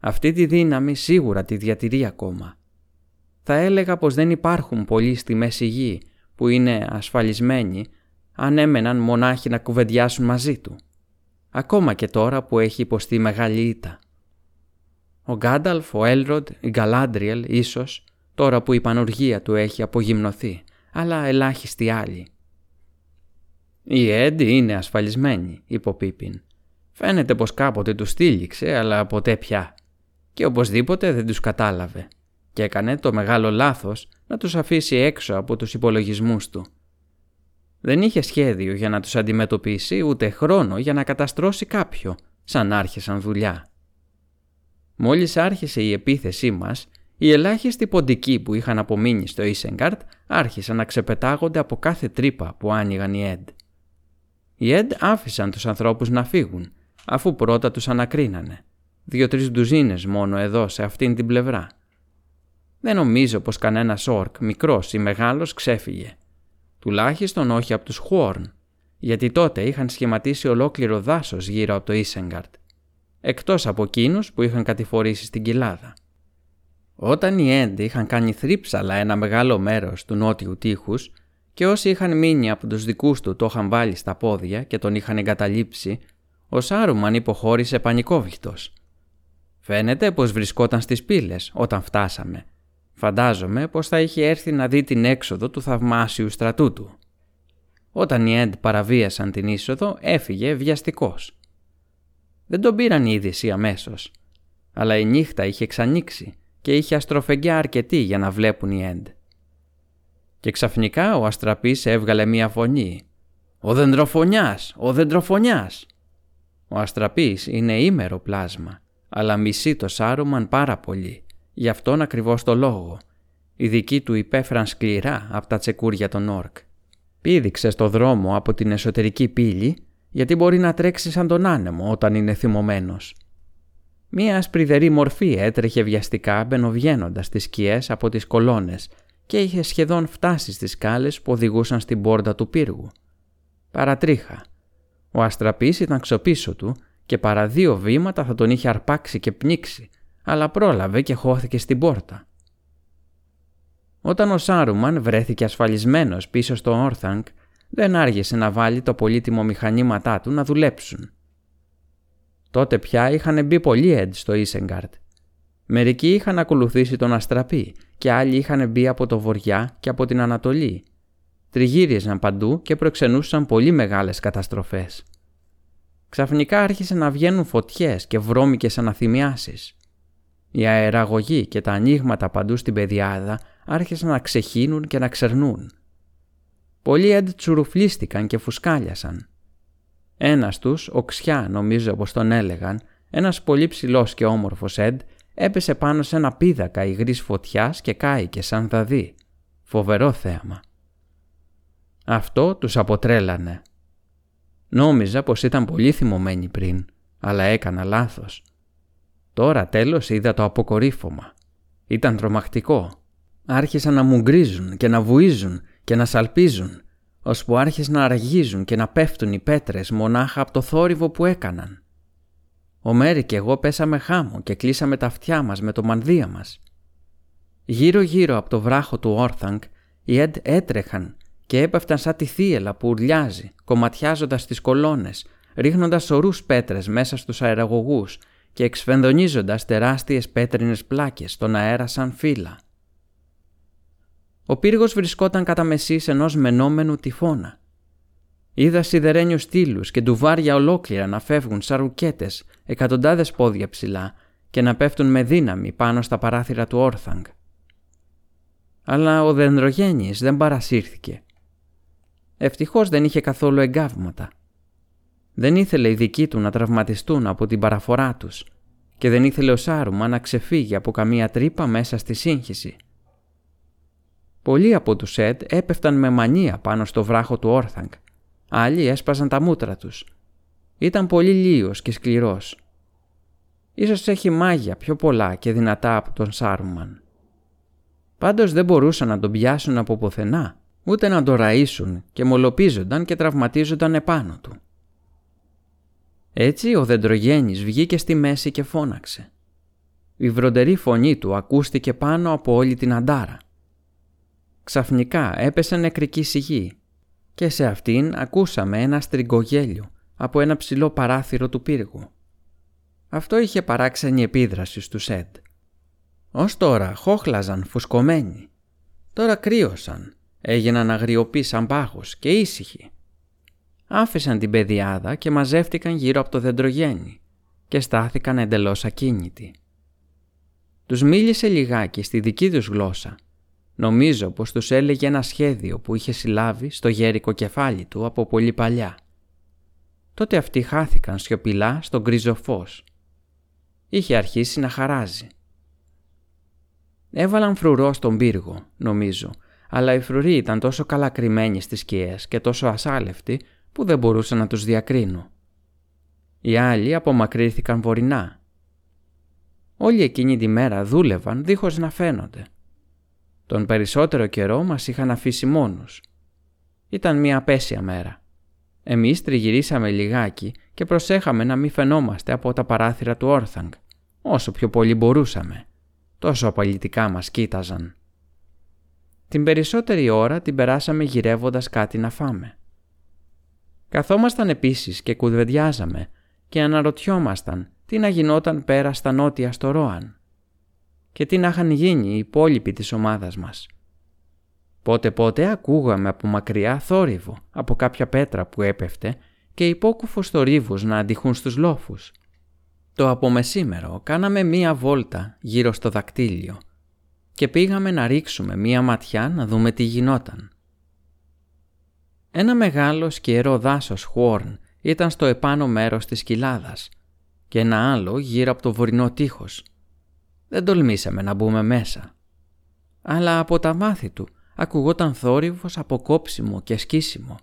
Αυτή τη δύναμη σίγουρα τη διατηρεί ακόμα. Θα έλεγα πως δεν υπάρχουν πολλοί στη μέση γη που είναι ασφαλισμένοι αν έμεναν μονάχοι να κουβεντιάσουν μαζί του. Ακόμα και τώρα που έχει υποστεί μεγάλη ήττα. Ο Γκάνταλφ, ο Έλροντ, η Γκαλάντριελ ίσως, τώρα που η πανουργία του έχει απογυμνωθεί, αλλά ελάχιστοι άλλοι. Η Έντ είναι ασφαλισμένη, είπε ο Πίπιν. Φαίνεται πως κάποτε τους στήλιξε, αλλά ποτέ πια και οπωσδήποτε δεν τους κατάλαβε και έκανε το μεγάλο λάθος να τους αφήσει έξω από τους υπολογισμούς του. Δεν είχε σχέδιο για να τους αντιμετωπίσει ούτε χρόνο για να καταστρώσει κάποιο, σαν άρχισαν δουλειά. Μόλις άρχισε η επίθεσή μας, οι ελάχιστοι ποντικοί που είχαν απομείνει στο Ισενγκάρτ άρχισαν να ξεπετάγονται από κάθε τρύπα που άνοιγαν οι Εντ. Οι Εντ άφησαν τους ανθρώπους να φύγουν, αφού πρώτα τους ανακρίνανε δύο-τρεις ντουζίνες μόνο εδώ σε αυτήν την πλευρά. Δεν νομίζω πως κανένας όρκ, μικρός ή μεγάλος, ξέφυγε. Τουλάχιστον όχι από τους Χουόρν, γιατί τότε είχαν σχηματίσει ολόκληρο δάσος γύρω από το Ίσεγκαρτ, εκτός από εκείνους που είχαν κατηφορήσει στην κοιλάδα. Όταν οι Έντι είχαν κάνει θρύψαλα ένα μεγάλο μέρος του νότιου τείχους και όσοι είχαν μείνει από τους δικούς του το είχαν βάλει στα πόδια και τον είχαν εγκαταλείψει, ο Σάρουμαν υποχώρησε πανικόβηχτος Φαίνεται πως βρισκόταν στις πύλες όταν φτάσαμε. Φαντάζομαι πως θα είχε έρθει να δει την έξοδο του θαυμάσιου στρατού του. Όταν οι Εντ παραβίασαν την είσοδο έφυγε βιαστικός. Δεν τον πήραν η είδηση αμέσως. Αλλά η νύχτα είχε ξανοίξει και είχε αστροφεγγιά αρκετή για να βλέπουν οι Εντ. Και ξαφνικά ο Αστραπής έβγαλε μία φωνή. «Ο δεντροφωνιάς! Ο δεντροφωνιάς!» Ο Αστραπής είναι ήμερο πλάσμα αλλά μισεί το Σάρουμαν πάρα πολύ. Γι' αυτόν ακριβώς το λόγο. Οι δικοί του υπέφεραν σκληρά από τα τσεκούρια των Όρκ. Πήδηξε στο δρόμο από την εσωτερική πύλη γιατί μπορεί να τρέξει σαν τον άνεμο όταν είναι θυμωμένος. Μία ασπριδερή μορφή έτρεχε βιαστικά μπαινοβγαίνοντας τις σκιές από τις κολόνες και είχε σχεδόν φτάσει στις σκάλες που οδηγούσαν στην πόρτα του πύργου. Παρατρίχα. Ο αστραπής ήταν ξοπίσω του και παρά δύο βήματα θα τον είχε αρπάξει και πνίξει, αλλά πρόλαβε και χώθηκε στην πόρτα. Όταν ο Σάρουμαν βρέθηκε ασφαλισμένος πίσω στο Όρθανγκ, δεν άργησε να βάλει το πολύτιμο μηχανήματά του να δουλέψουν. Τότε πια είχαν μπει πολλοί έντ στο Ίσεγκαρτ. Μερικοί είχαν ακολουθήσει τον Αστραπή και άλλοι είχαν μπει από το βοριά και από την Ανατολή. Τριγύριζαν παντού και προξενούσαν πολύ μεγάλες καταστροφές ξαφνικά άρχισε να βγαίνουν φωτιές και βρώμικες αναθυμιάσεις. Η αεραγωγή και τα ανοίγματα παντού στην πεδιάδα άρχισαν να ξεχύνουν και να ξερνούν. Πολλοί έντ τσουρουφλίστηκαν και φουσκάλιασαν. Ένας τους, οξιά νομίζω όπως τον έλεγαν, ένας πολύ ψηλός και όμορφος έντ, έπεσε πάνω σε ένα πίδακα υγρής φωτιάς και κάηκε σαν δαδί. Φοβερό θέαμα. Αυτό τους αποτρέλανε. Νόμιζα πως ήταν πολύ θυμωμένοι πριν, αλλά έκανα λάθος. Τώρα τέλος είδα το αποκορύφωμα. Ήταν τρομακτικό. Άρχισαν να μου γκρίζουν και να βουίζουν και να σαλπίζουν, ώσπου άρχισαν να αργίζουν και να πέφτουν οι πέτρες μονάχα από το θόρυβο που έκαναν. Ο Μέρη και εγώ πέσαμε χάμω και κλείσαμε τα αυτιά μας με το μανδύα μας. Γύρω-γύρω από το βράχο του Όρθανγκ οι Εντ έτρεχαν και έπεφταν σαν τη θύελα που ουρλιάζει, κομματιάζοντας τις κολόνες, ρίχνοντας σωρούς πέτρες μέσα στους αεραγωγούς και εξφενδονίζοντας τεράστιες πέτρινες πλάκες στον αέρα σαν φύλλα. Ο πύργος βρισκόταν κατά μεσής ενός μενόμενου τυφώνα. Είδα σιδερένιους στήλους και ντουβάρια ολόκληρα να φεύγουν σαν ρουκέτες εκατοντάδες πόδια ψηλά και να πέφτουν με δύναμη πάνω στα παράθυρα του Όρθαγκ. Αλλά ο δεντρογέννης δεν παρασύρθηκε. Ευτυχώς δεν είχε καθόλου εγκάβματα. Δεν ήθελε οι δικοί του να τραυματιστούν από την παραφορά τους και δεν ήθελε ο Σάρουμα να ξεφύγει από καμία τρύπα μέσα στη σύγχυση. Πολλοί από τους Σετ έπεφταν με μανία πάνω στο βράχο του Όρθαγκ. Άλλοι έσπαζαν τα μούτρα τους. Ήταν πολύ λίος και σκληρός. Ίσως έχει μάγια πιο πολλά και δυνατά από τον Σάρουμαν. Πάντως δεν μπορούσαν να τον πιάσουν από ποθενά, ούτε να τον ραΐσουν και μολοπίζονταν και τραυματίζονταν επάνω του. Έτσι ο δεντρογέννης βγήκε στη μέση και φώναξε. Η βροντερή φωνή του ακούστηκε πάνω από όλη την αντάρα. Ξαφνικά έπεσε νεκρική σιγή και σε αυτήν ακούσαμε ένα στριγκογέλιο από ένα ψηλό παράθυρο του πύργου. Αυτό είχε παράξενη επίδραση στους Σεντ. Ως τώρα χόχλαζαν φουσκωμένοι. Τώρα κρύωσαν, έγιναν αγριοποί σαν πάγος και ήσυχοι. Άφησαν την παιδιάδα και μαζεύτηκαν γύρω από το δεντρογέννη και στάθηκαν εντελώς ακίνητοι. Τους μίλησε λιγάκι στη δική τους γλώσσα. Νομίζω πως τους έλεγε ένα σχέδιο που είχε συλλάβει στο γέρικο κεφάλι του από πολύ παλιά. Τότε αυτοί χάθηκαν σιωπηλά στον γκρίζο φως. Είχε αρχίσει να χαράζει. Έβαλαν φρουρό στον πύργο, νομίζω, αλλά οι φρουροί ήταν τόσο καλά κρυμμένοι στις σκιές και τόσο ασάλευτοι που δεν μπορούσα να τους διακρίνω. Οι άλλοι απομακρύθηκαν βορεινά. Όλη εκείνη τη μέρα δούλευαν δίχως να φαίνονται. Τον περισσότερο καιρό μας είχαν αφήσει μόνους. Ήταν μια απέσια μέρα. Εμείς τριγυρίσαμε λιγάκι και προσέχαμε να μην φαινόμαστε από τα παράθυρα του Όρθαγκ, όσο πιο πολύ μπορούσαμε. Τόσο απαλυτικά μας κοίταζαν. Την περισσότερη ώρα την περάσαμε γυρεύοντας κάτι να φάμε. Καθόμασταν επίσης και κουδβεντιάζαμε και αναρωτιόμασταν τι να γινόταν πέρα στα νότια στο Ρόαν και τι να είχαν γίνει οι υπόλοιποι της ομάδας μας. Πότε πότε ακούγαμε από μακριά θόρυβο από κάποια πέτρα που έπεφτε και υπόκουφους θορύβους να αντιχούν στους λόφους. Το απομεσήμερο κάναμε μία βόλτα γύρω στο δακτύλιο και πήγαμε να ρίξουμε μία ματιά να δούμε τι γινόταν. Ένα μεγάλο σκιερό δάσος χόρν ήταν στο επάνω μέρος της κοιλάδας και ένα άλλο γύρω από το βορεινό τείχος. Δεν τολμήσαμε να μπούμε μέσα. Αλλά από τα μάθη του ακουγόταν θόρυβος από κόψιμο και σκίσιμο.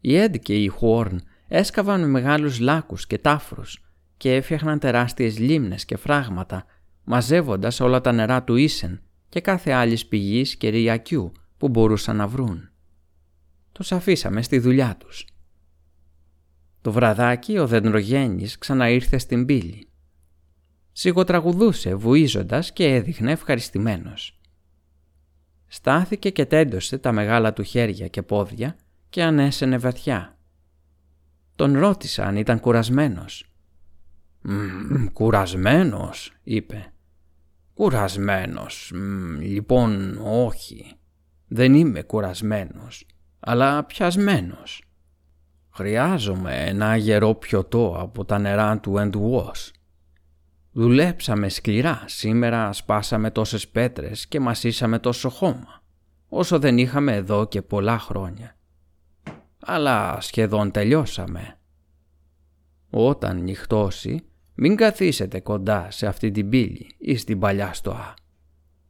Οι Έντ και οι Χουόρν έσκαβαν με μεγάλους λάκους και τάφρους και έφτιαχναν τεράστιες λίμνες και φράγματα μαζεύοντας όλα τα νερά του Ίσεν και κάθε άλλης πηγής και ριακιού που μπορούσαν να βρουν. Τους αφήσαμε στη δουλειά τους. Το βραδάκι ο δεντρογέννης ξαναήρθε στην πύλη. Σιγοτραγουδούσε βουίζοντας και έδειχνε ευχαριστημένος. Στάθηκε και τέντωσε τα μεγάλα του χέρια και πόδια και ανέσαινε βαθιά. Τον ρώτησα αν ήταν κουρασμένος. «Μ, «Κουρασμένος», είπε. «Κουρασμένος, λοιπόν όχι. Δεν είμαι κουρασμένος αλλά πιασμένος. Χρειάζομαι ένα γερό πιωτό από τα νερά του Εντουός. Δουλέψαμε σκληρά, σήμερα σπάσαμε τόσες πέτρες και μασίσαμε τόσο χώμα, όσο δεν είχαμε εδώ και πολλά χρόνια. Αλλά σχεδόν τελειώσαμε. Όταν νυχτώσει, μην καθίσετε κοντά σε αυτή την πύλη ή στην παλιά στοά.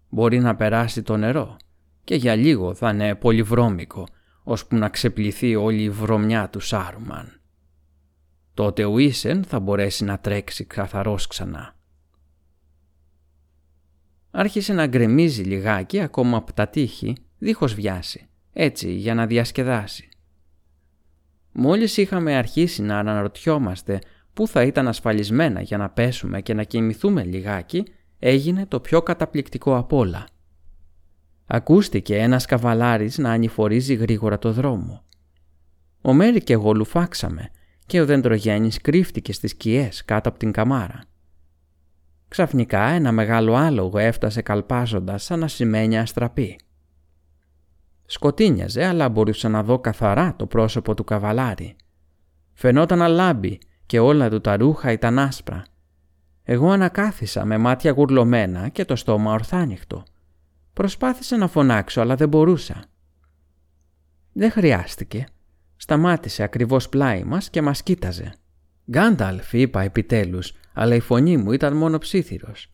Μπορεί να περάσει το νερό και για λίγο θα είναι πολύ βρώμικο, ώσπου να ξεπληθεί όλη η βρωμιά του Σάρουμαν. Τότε ο Ίσεν θα μπορέσει να τρέξει καθαρός ξανά. Άρχισε να γκρεμίζει λιγάκι ακόμα από τα τείχη, δίχως βιάση, έτσι για να διασκεδάσει. Μόλις είχαμε αρχίσει να αναρωτιόμαστε πού θα ήταν ασφαλισμένα για να πέσουμε και να κοιμηθούμε λιγάκι, έγινε το πιο καταπληκτικό απ' όλα. Ακούστηκε ένας καβαλάρης να ανηφορίζει γρήγορα το δρόμο. Ο Μέρη και εγώ λουφάξαμε και ο δεντρογέννης κρύφτηκε στις σκιές κάτω από την καμάρα. Ξαφνικά ένα μεγάλο άλογο έφτασε καλπάζοντας σαν να σημαίνει αστραπή. Σκοτίνιαζε αλλά μπορούσα να δω καθαρά το πρόσωπο του καβαλάρη. Φαινόταν αλάμπη και όλα του τα ρούχα ήταν άσπρα. Εγώ ανακάθισα με μάτια γουρλωμένα και το στόμα ορθάνυχτο. Προσπάθησα να φωνάξω αλλά δεν μπορούσα. Δεν χρειάστηκε. Σταμάτησε ακριβώς πλάι μας και μας κοίταζε. «Γκάνταλφ» είπα επιτέλους, αλλά η φωνή μου ήταν μόνο ψήθυρος.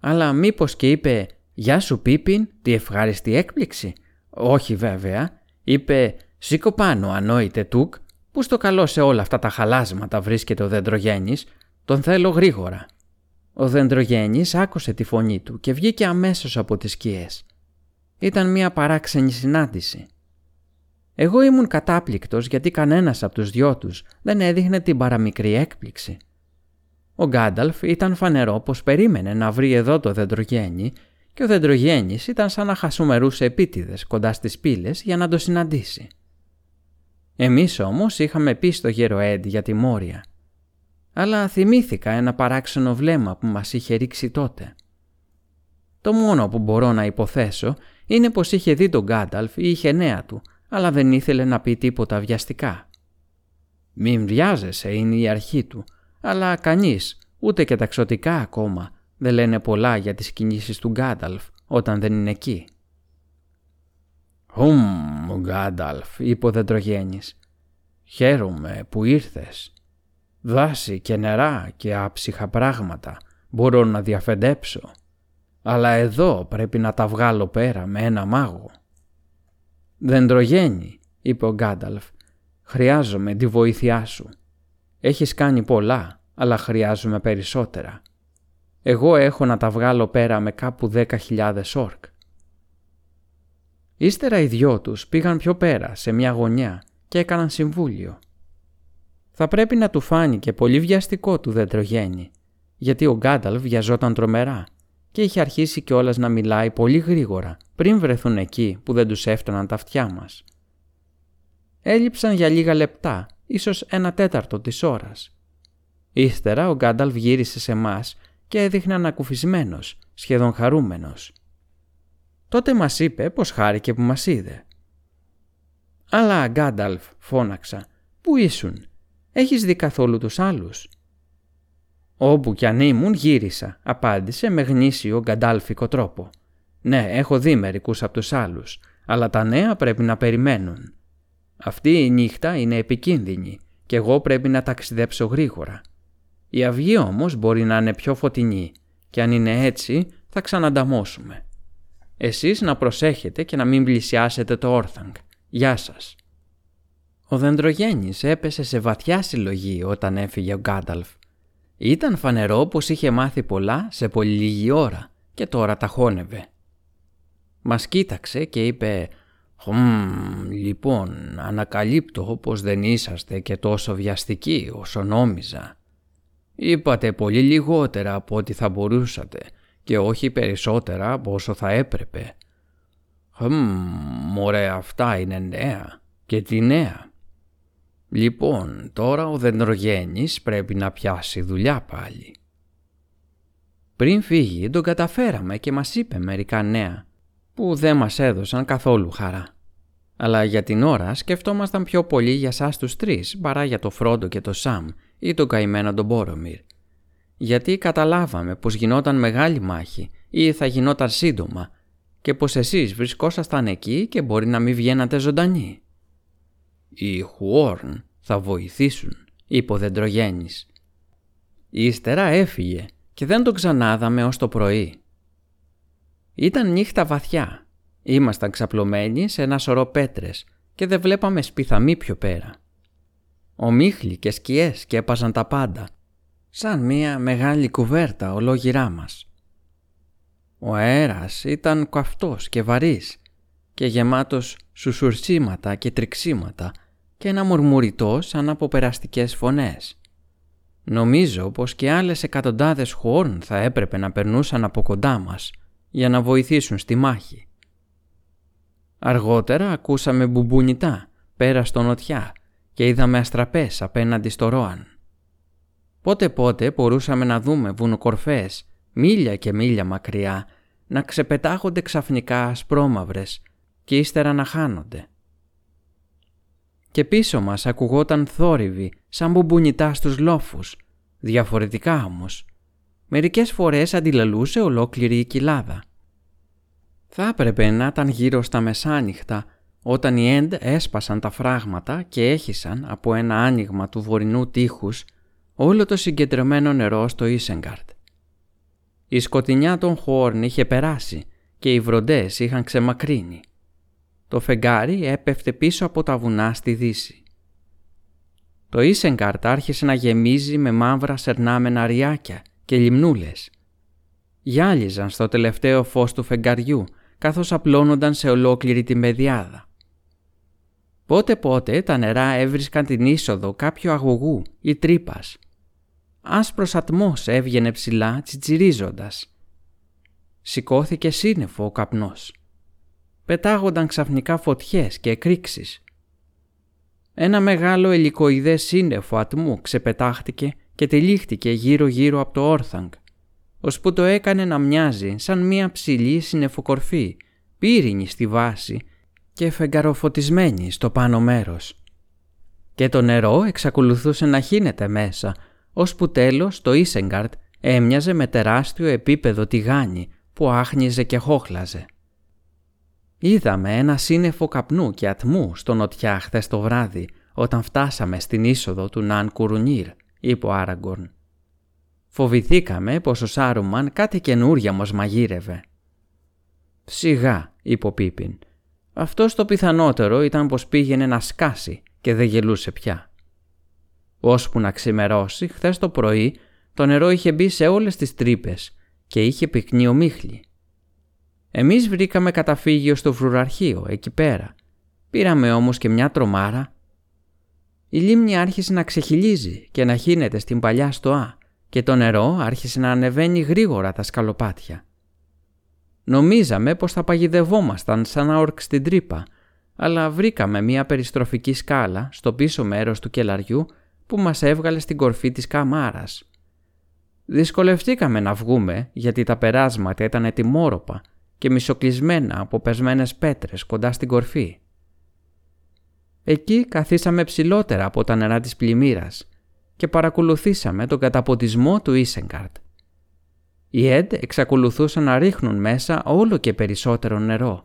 Αλλά μήπως και είπε «Γεια σου Πίπιν, τι ευχάριστη έκπληξη». Όχι βέβαια. Είπε «Σήκω πάνω ανόητε τούκ, που στο καλό σε όλα αυτά τα χαλάσματα βρίσκεται ο δεντρογέννης, τον θέλω γρήγορα». Ο δεντρογέννης άκουσε τη φωνή του και βγήκε αμέσως από τις σκιές. Ήταν μια παράξενη συνάντηση. Εγώ ήμουν κατάπληκτος γιατί κανένας από τους δυο τους δεν έδειχνε την παραμικρή έκπληξη. Ο Γκάνταλφ ήταν φανερό πως περίμενε να βρει εδώ το δεντρογέννη και ο δεντρογέννης ήταν σαν να χασουμερούσε επίτηδες κοντά στις πύλες για να το συναντήσει. Εμείς όμως είχαμε πει στο γέρο Έντ για τη Μόρια. Αλλά θυμήθηκα ένα παράξενο βλέμμα που μας είχε ρίξει τότε. Το μόνο που μπορώ να υποθέσω είναι πως είχε δει τον Γκάνταλφ ή είχε νέα του αλλά δεν ήθελε να πει τίποτα βιαστικά. «Μην βιάζεσαι» είναι η αρχή του, αλλά κανείς, ούτε και τα ξωτικά ακόμα, δεν λένε πολλά για τις κινήσεις του Γκάνταλφ όταν δεν είναι εκεί. «Χουμ, Γκάνταλφ», είπε ο δεντρογένης. «Χαίρομαι που ήρθες. Δάση και νερά και άψυχα πράγματα μπορώ να διαφεντέψω. Αλλά εδώ πρέπει να τα βγάλω πέρα με ένα μάγο». «Δεντρογέννη», είπε ο Γκάνταλφ, «χρειάζομαι τη βοήθειά σου. Έχεις κάνει πολλά, αλλά χρειάζομαι περισσότερα. Εγώ έχω να τα βγάλω πέρα με κάπου δέκα χιλιάδες όρκ». Ύστερα οι δυο τους πήγαν πιο πέρα, σε μια γωνιά, και έκαναν συμβούλιο. Θα πρέπει να του φάνηκε πολύ βιαστικό του δεντρογέννη, γιατί ο Γκάνταλφ βιαζόταν τρομερά και είχε αρχίσει κιόλας να μιλάει πολύ γρήγορα πριν βρεθούν εκεί που δεν τους έφταναν τα αυτιά μας. Έλειψαν για λίγα λεπτά, ίσως ένα τέταρτο της ώρας. Ύστερα ο Γκάνταλφ γύρισε σε εμάς και έδειχνε ανακουφισμένος, σχεδόν χαρούμενος. Τότε μας είπε πως χάρηκε που μας είδε. «Αλλά, Γκάνταλφ», φώναξα, «πού ήσουν, έχεις δει καθόλου τους άλλους» «Όπου κι αν ήμουν γύρισα», απάντησε με γνήσιο γκαντάλφικο τρόπο. «Ναι, έχω δει μερικούς από τους άλλους, αλλά τα νέα πρέπει να περιμένουν. Αυτή η νύχτα είναι επικίνδυνη και εγώ πρέπει να ταξιδέψω γρήγορα. Η αυγή όμως μπορεί να είναι πιο φωτεινή και αν είναι έτσι θα ξανανταμώσουμε. Εσείς να προσέχετε και να μην πλησιάσετε το όρθαγκ. Γεια σας». Ο δεντρογέννης έπεσε σε βαθιά συλλογή όταν έφυγε ο Γκάνταλφ ήταν φανερό πως είχε μάθει πολλά σε πολύ λίγη ώρα και τώρα τα χώνευε. Μας κοίταξε και είπε «Χμ, λοιπόν, ανακαλύπτω πως δεν είσαστε και τόσο βιαστικοί όσο νόμιζα. Είπατε πολύ λιγότερα από ό,τι θα μπορούσατε και όχι περισσότερα από όσο θα έπρεπε. Χμ, ωραία αυτά είναι νέα. Και τι νέα. Λοιπόν, τώρα ο δεντρογέννης πρέπει να πιάσει δουλειά πάλι. Πριν φύγει τον καταφέραμε και μας είπε μερικά νέα που δεν μας έδωσαν καθόλου χαρά. Αλλά για την ώρα σκεφτόμασταν πιο πολύ για σας τους τρεις παρά για το Φρόντο και το Σαμ ή τον καημένο τον Μπόρομιρ. Γιατί καταλάβαμε πως γινόταν μεγάλη μάχη ή θα γινόταν σύντομα και πως εσείς βρισκόσασταν εκεί και μπορεί να μην βγαίνατε ζωντανοί. «Οι Χουόρν θα βοηθήσουν», είπε ο δεντρογέννης. Ύστερα έφυγε και δεν τον ξανάδαμε ως το πρωί. Ήταν νύχτα βαθιά. Ήμασταν ξαπλωμένοι σε ένα σωρό πέτρες και δεν βλέπαμε σπιθαμή πιο πέρα. Ομίχλοι και σκιές σκέπαζαν τα πάντα, σαν μία μεγάλη κουβέρτα ολόγυρά μας. Ο αέρας ήταν καυτός και βαρύς και γεμάτος σουσουρσίματα και τριξίματα και ένα μουρμουριτό σαν από περαστικές φωνές. Νομίζω πως και άλλες εκατοντάδες χόρν θα έπρεπε να περνούσαν από κοντά μας για να βοηθήσουν στη μάχη. Αργότερα ακούσαμε μπουμπουνιτά πέρα στο νοτιά και είδαμε αστραπές απέναντι στο Ρόαν. Πότε πότε μπορούσαμε να δούμε βουνοκορφές μίλια και μίλια μακριά να ξεπετάγονται ξαφνικά ασπρόμαυρες και ύστερα να χάνονται. Και πίσω μας ακουγόταν θόρυβοι σαν μπουμπουνιτά στους λόφους, διαφορετικά όμως. Μερικές φορές αντιλαλούσε ολόκληρη η κοιλάδα. Θα έπρεπε να ήταν γύρω στα μεσάνυχτα όταν οι Εντ έσπασαν τα φράγματα και έχισαν από ένα άνοιγμα του βορεινού τείχους όλο το συγκεντρωμένο νερό στο Ίσεγκαρτ. Η σκοτεινιά των Χόρν είχε περάσει και οι βροντές είχαν ξεμακρύνει. Το φεγγάρι έπεφτε πίσω από τα βουνά στη δύση. Το Ίσεγκαρτ άρχισε να γεμίζει με μαύρα σερνάμενα ριάκια και λιμνούλες. Γυάλιζαν στο τελευταίο φως του φεγγαριού καθώς απλώνονταν σε ολόκληρη τη μεδιάδα. Πότε πότε τα νερά έβρισκαν την είσοδο κάποιου αγωγού ή τρύπας. Άσπρος ατμός έβγαινε ψηλά τσιτσιρίζοντας. Σηκώθηκε σύννεφο ο καπνός. Πετάγονταν ξαφνικά φωτιές και εκρήξεις. Ένα μεγάλο ελικοειδές σύννεφο ατμού ξεπετάχτηκε και τυλίχτηκε γύρω-γύρω από το όρθαγκ, ώσπου το έκανε να μοιάζει σαν μία ψηλή συννεφοκορφή, πύρινη στη βάση και φεγγαροφωτισμένη στο πάνω μέρος. Και το νερό εξακολουθούσε να χύνεται μέσα, ώσπου τέλος το Ίσεγκαρτ έμοιαζε με τεράστιο επίπεδο τηγάνι που άχνιζε και χόχλαζε. Είδαμε ένα σύννεφο καπνού και ατμού στο νοτιά χθες το βράδυ όταν φτάσαμε στην είσοδο του Ναν Κουρουνίρ, είπε ο Άραγκορν. Φοβηθήκαμε πως ο Σάρουμαν κάτι καινούρια μας μαγείρευε. «Σιγά», είπε ο Πίπιν. «Αυτός το πιθανότερο ήταν πως πήγαινε να σκάσει και δεν γελούσε πια». Ώσπου να ξημερώσει, χθες το πρωί το νερό είχε μπει σε όλες τις τρύπες και είχε πυκνεί ομίχλη. Εμείς βρήκαμε καταφύγιο στο φρουραρχείο, εκεί πέρα. Πήραμε όμως και μια τρομάρα. Η λίμνη άρχισε να ξεχυλίζει και να χύνεται στην παλιά στοά και το νερό άρχισε να ανεβαίνει γρήγορα τα σκαλοπάτια. Νομίζαμε πως θα παγιδευόμασταν σαν όρκ στην τρύπα, αλλά βρήκαμε μια περιστροφική σκάλα στο πίσω μέρος του κελαριού που μας έβγαλε στην κορφή της καμάρας. Δυσκολευτήκαμε να βγούμε γιατί τα περάσματα ήταν ετοιμόρροπα και μισοκλεισμένα από πεσμένες πέτρες κοντά στην κορφή. Εκεί καθίσαμε ψηλότερα από τα νερά της πλημμύρας και παρακολουθήσαμε τον καταποτισμό του Ίσεγκαρτ. Οι Εντ εξακολουθούσαν να ρίχνουν μέσα όλο και περισσότερο νερό,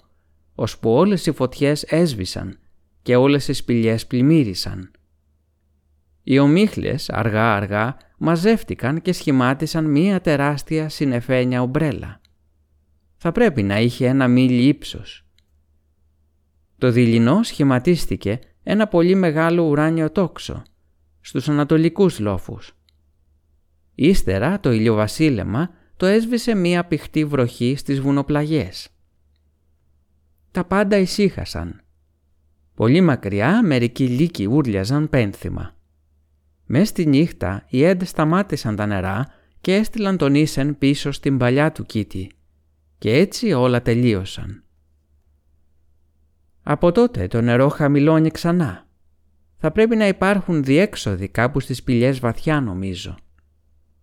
ώσπου όλες οι φωτιές έσβησαν και όλες οι σπηλιές πλημμύρισαν. Οι ομίχλες αργά-αργά μαζεύτηκαν και σχημάτισαν μία τεράστια συνεφένια ομπρέλα. Θα πρέπει να είχε ένα μίλι ύψος. Το δειλινό σχηματίστηκε ένα πολύ μεγάλο ουράνιο τόξο στους ανατολικούς λόφους. Ύστερα το ηλιοβασίλεμα το έσβησε μία πηχτή βροχή στις βουνοπλαγιές. Τα πάντα ησύχασαν. Πολύ μακριά μερικοί λύκοι ούρλιαζαν πένθυμα. Μες στη νύχτα οι Εντ σταμάτησαν τα νερά και έστειλαν τον Ίσεν πίσω στην παλιά του κήτη. Και έτσι όλα τελείωσαν. Από τότε το νερό χαμηλώνει ξανά. Θα πρέπει να υπάρχουν διέξοδοι κάπου στις σπηλιές βαθιά νομίζω.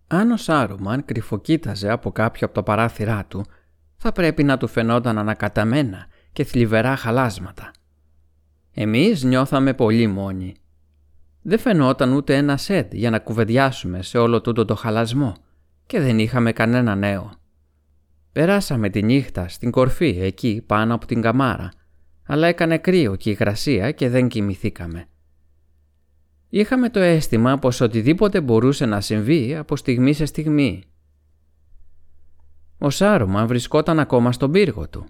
Αν ο Σάρουμαν κρυφοκοίταζε από κάποιο από τα παράθυρά του, θα πρέπει να του φαινόταν ανακαταμένα και θλιβερά χαλάσματα. Εμείς νιώθαμε πολύ μόνοι δεν φαινόταν ούτε ένα σετ για να κουβεντιάσουμε σε όλο τούτο το χαλασμό και δεν είχαμε κανένα νέο. Περάσαμε τη νύχτα στην κορφή εκεί πάνω από την καμάρα, αλλά έκανε κρύο και υγρασία και δεν κοιμηθήκαμε. Είχαμε το αίσθημα πως οτιδήποτε μπορούσε να συμβεί από στιγμή σε στιγμή. Ο Σάρωμα βρισκόταν ακόμα στον πύργο του.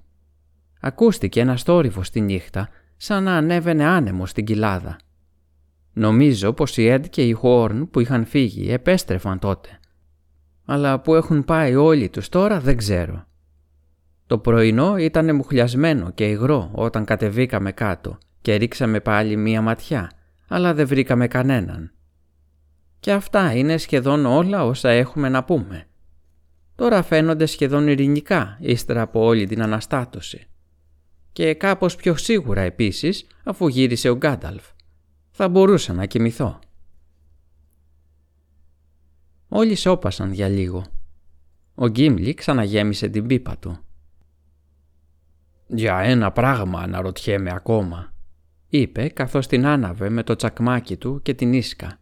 ακούστηκε ένα θόρυβο στη νύχτα σαν να ανέβαινε άνεμο στην κοιλάδα. Νομίζω πως οι Ed και οι Χόρν που είχαν φύγει επέστρεφαν τότε. Αλλά που έχουν πάει όλοι τους τώρα δεν ξέρω. Το πρωινό ήταν μουχλιασμένο και υγρό όταν κατεβήκαμε κάτω και ρίξαμε πάλι μία ματιά, αλλά δεν βρήκαμε κανέναν. Και αυτά είναι σχεδόν όλα όσα έχουμε να πούμε. Τώρα φαίνονται σχεδόν ειρηνικά ύστερα από όλη την αναστάτωση. Και κάπως πιο σίγουρα επίσης αφού γύρισε ο Γκάνταλφ. Θα μπορούσα να κοιμηθώ. Όλοι σώπασαν για λίγο. Ο Γκίμλι ξαναγέμισε την πίπα του. «Για ένα πράγμα αναρωτιέμαι ακόμα», είπε καθώς την άναβε με το τσακμάκι του και την ίσκα.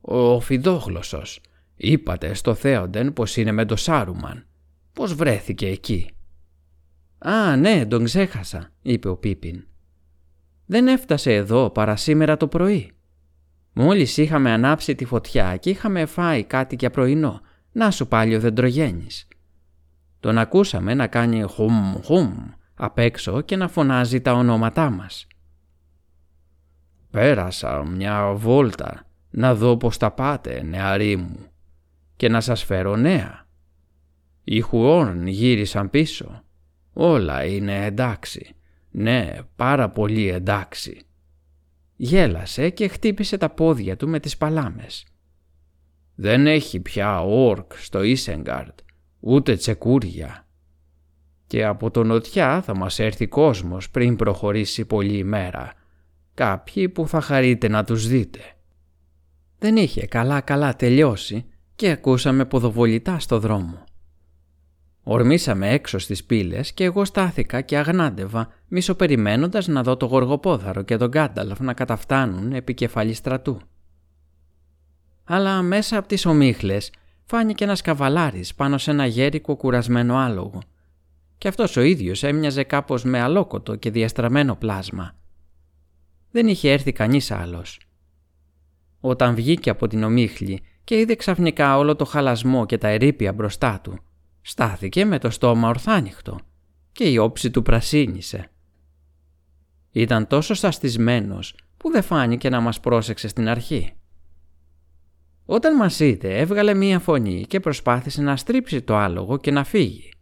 «Ο Φιδόγλωσσος, είπατε στο Θέοντεν πως είναι με το Σάρουμαν. Πώς βρέθηκε εκεί» «Α, ναι, τον ξέχασα», είπε ο Πίπιν. «Δεν έφτασε εδώ παρά σήμερα το πρωί. Μόλις είχαμε ανάψει τη φωτιά και είχαμε φάει κάτι για πρωινό, να σου πάλι ο δεντρογέννης. Τον ακούσαμε να κάνει χουμ χουμ απ' έξω και να φωνάζει τα ονόματά μας. «Πέρασα μια βόλτα να δω πώς τα πάτε, νεαροί μου, και να σας φέρω νέα. Οι Χουόρν γύρισαν πίσω Όλα είναι εντάξει. Ναι, πάρα πολύ εντάξει. Γέλασε και χτύπησε τα πόδια του με τις παλάμες. Δεν έχει πια όρκ στο Ίσεγκαρτ, ούτε τσεκούρια. Και από το νοτιά θα μας έρθει κόσμος πριν προχωρήσει πολλή ημέρα. Κάποιοι που θα χαρείτε να τους δείτε. Δεν είχε καλά καλά τελειώσει και ακούσαμε ποδοβολητά στο δρόμο. Ορμήσαμε έξω στις πύλες και εγώ στάθηκα και αγνάντευα, μισοπεριμένοντας να δω το γοργοπόδαρο και τον Γκάνταλφ να καταφτάνουν επί κεφαλής στρατού. Αλλά μέσα από τις ομίχλες φάνηκε ένας καβαλάρης πάνω σε ένα γέρικο κουρασμένο άλογο. Και αυτός ο ίδιος έμοιαζε κάπως με αλόκοτο και διαστραμμένο πλάσμα. Δεν είχε έρθει κανείς άλλος. Όταν βγήκε από την ομίχλη και είδε ξαφνικά όλο το χαλασμό και τα ερήπια μπροστά του, στάθηκε με το στόμα ορθάνυχτο και η όψη του πρασίνησε. Ήταν τόσο σαστισμένος που δεν φάνηκε να μας πρόσεξε στην αρχή. Όταν μας είδε έβγαλε μία φωνή και προσπάθησε να στρίψει το άλογο και να φύγει.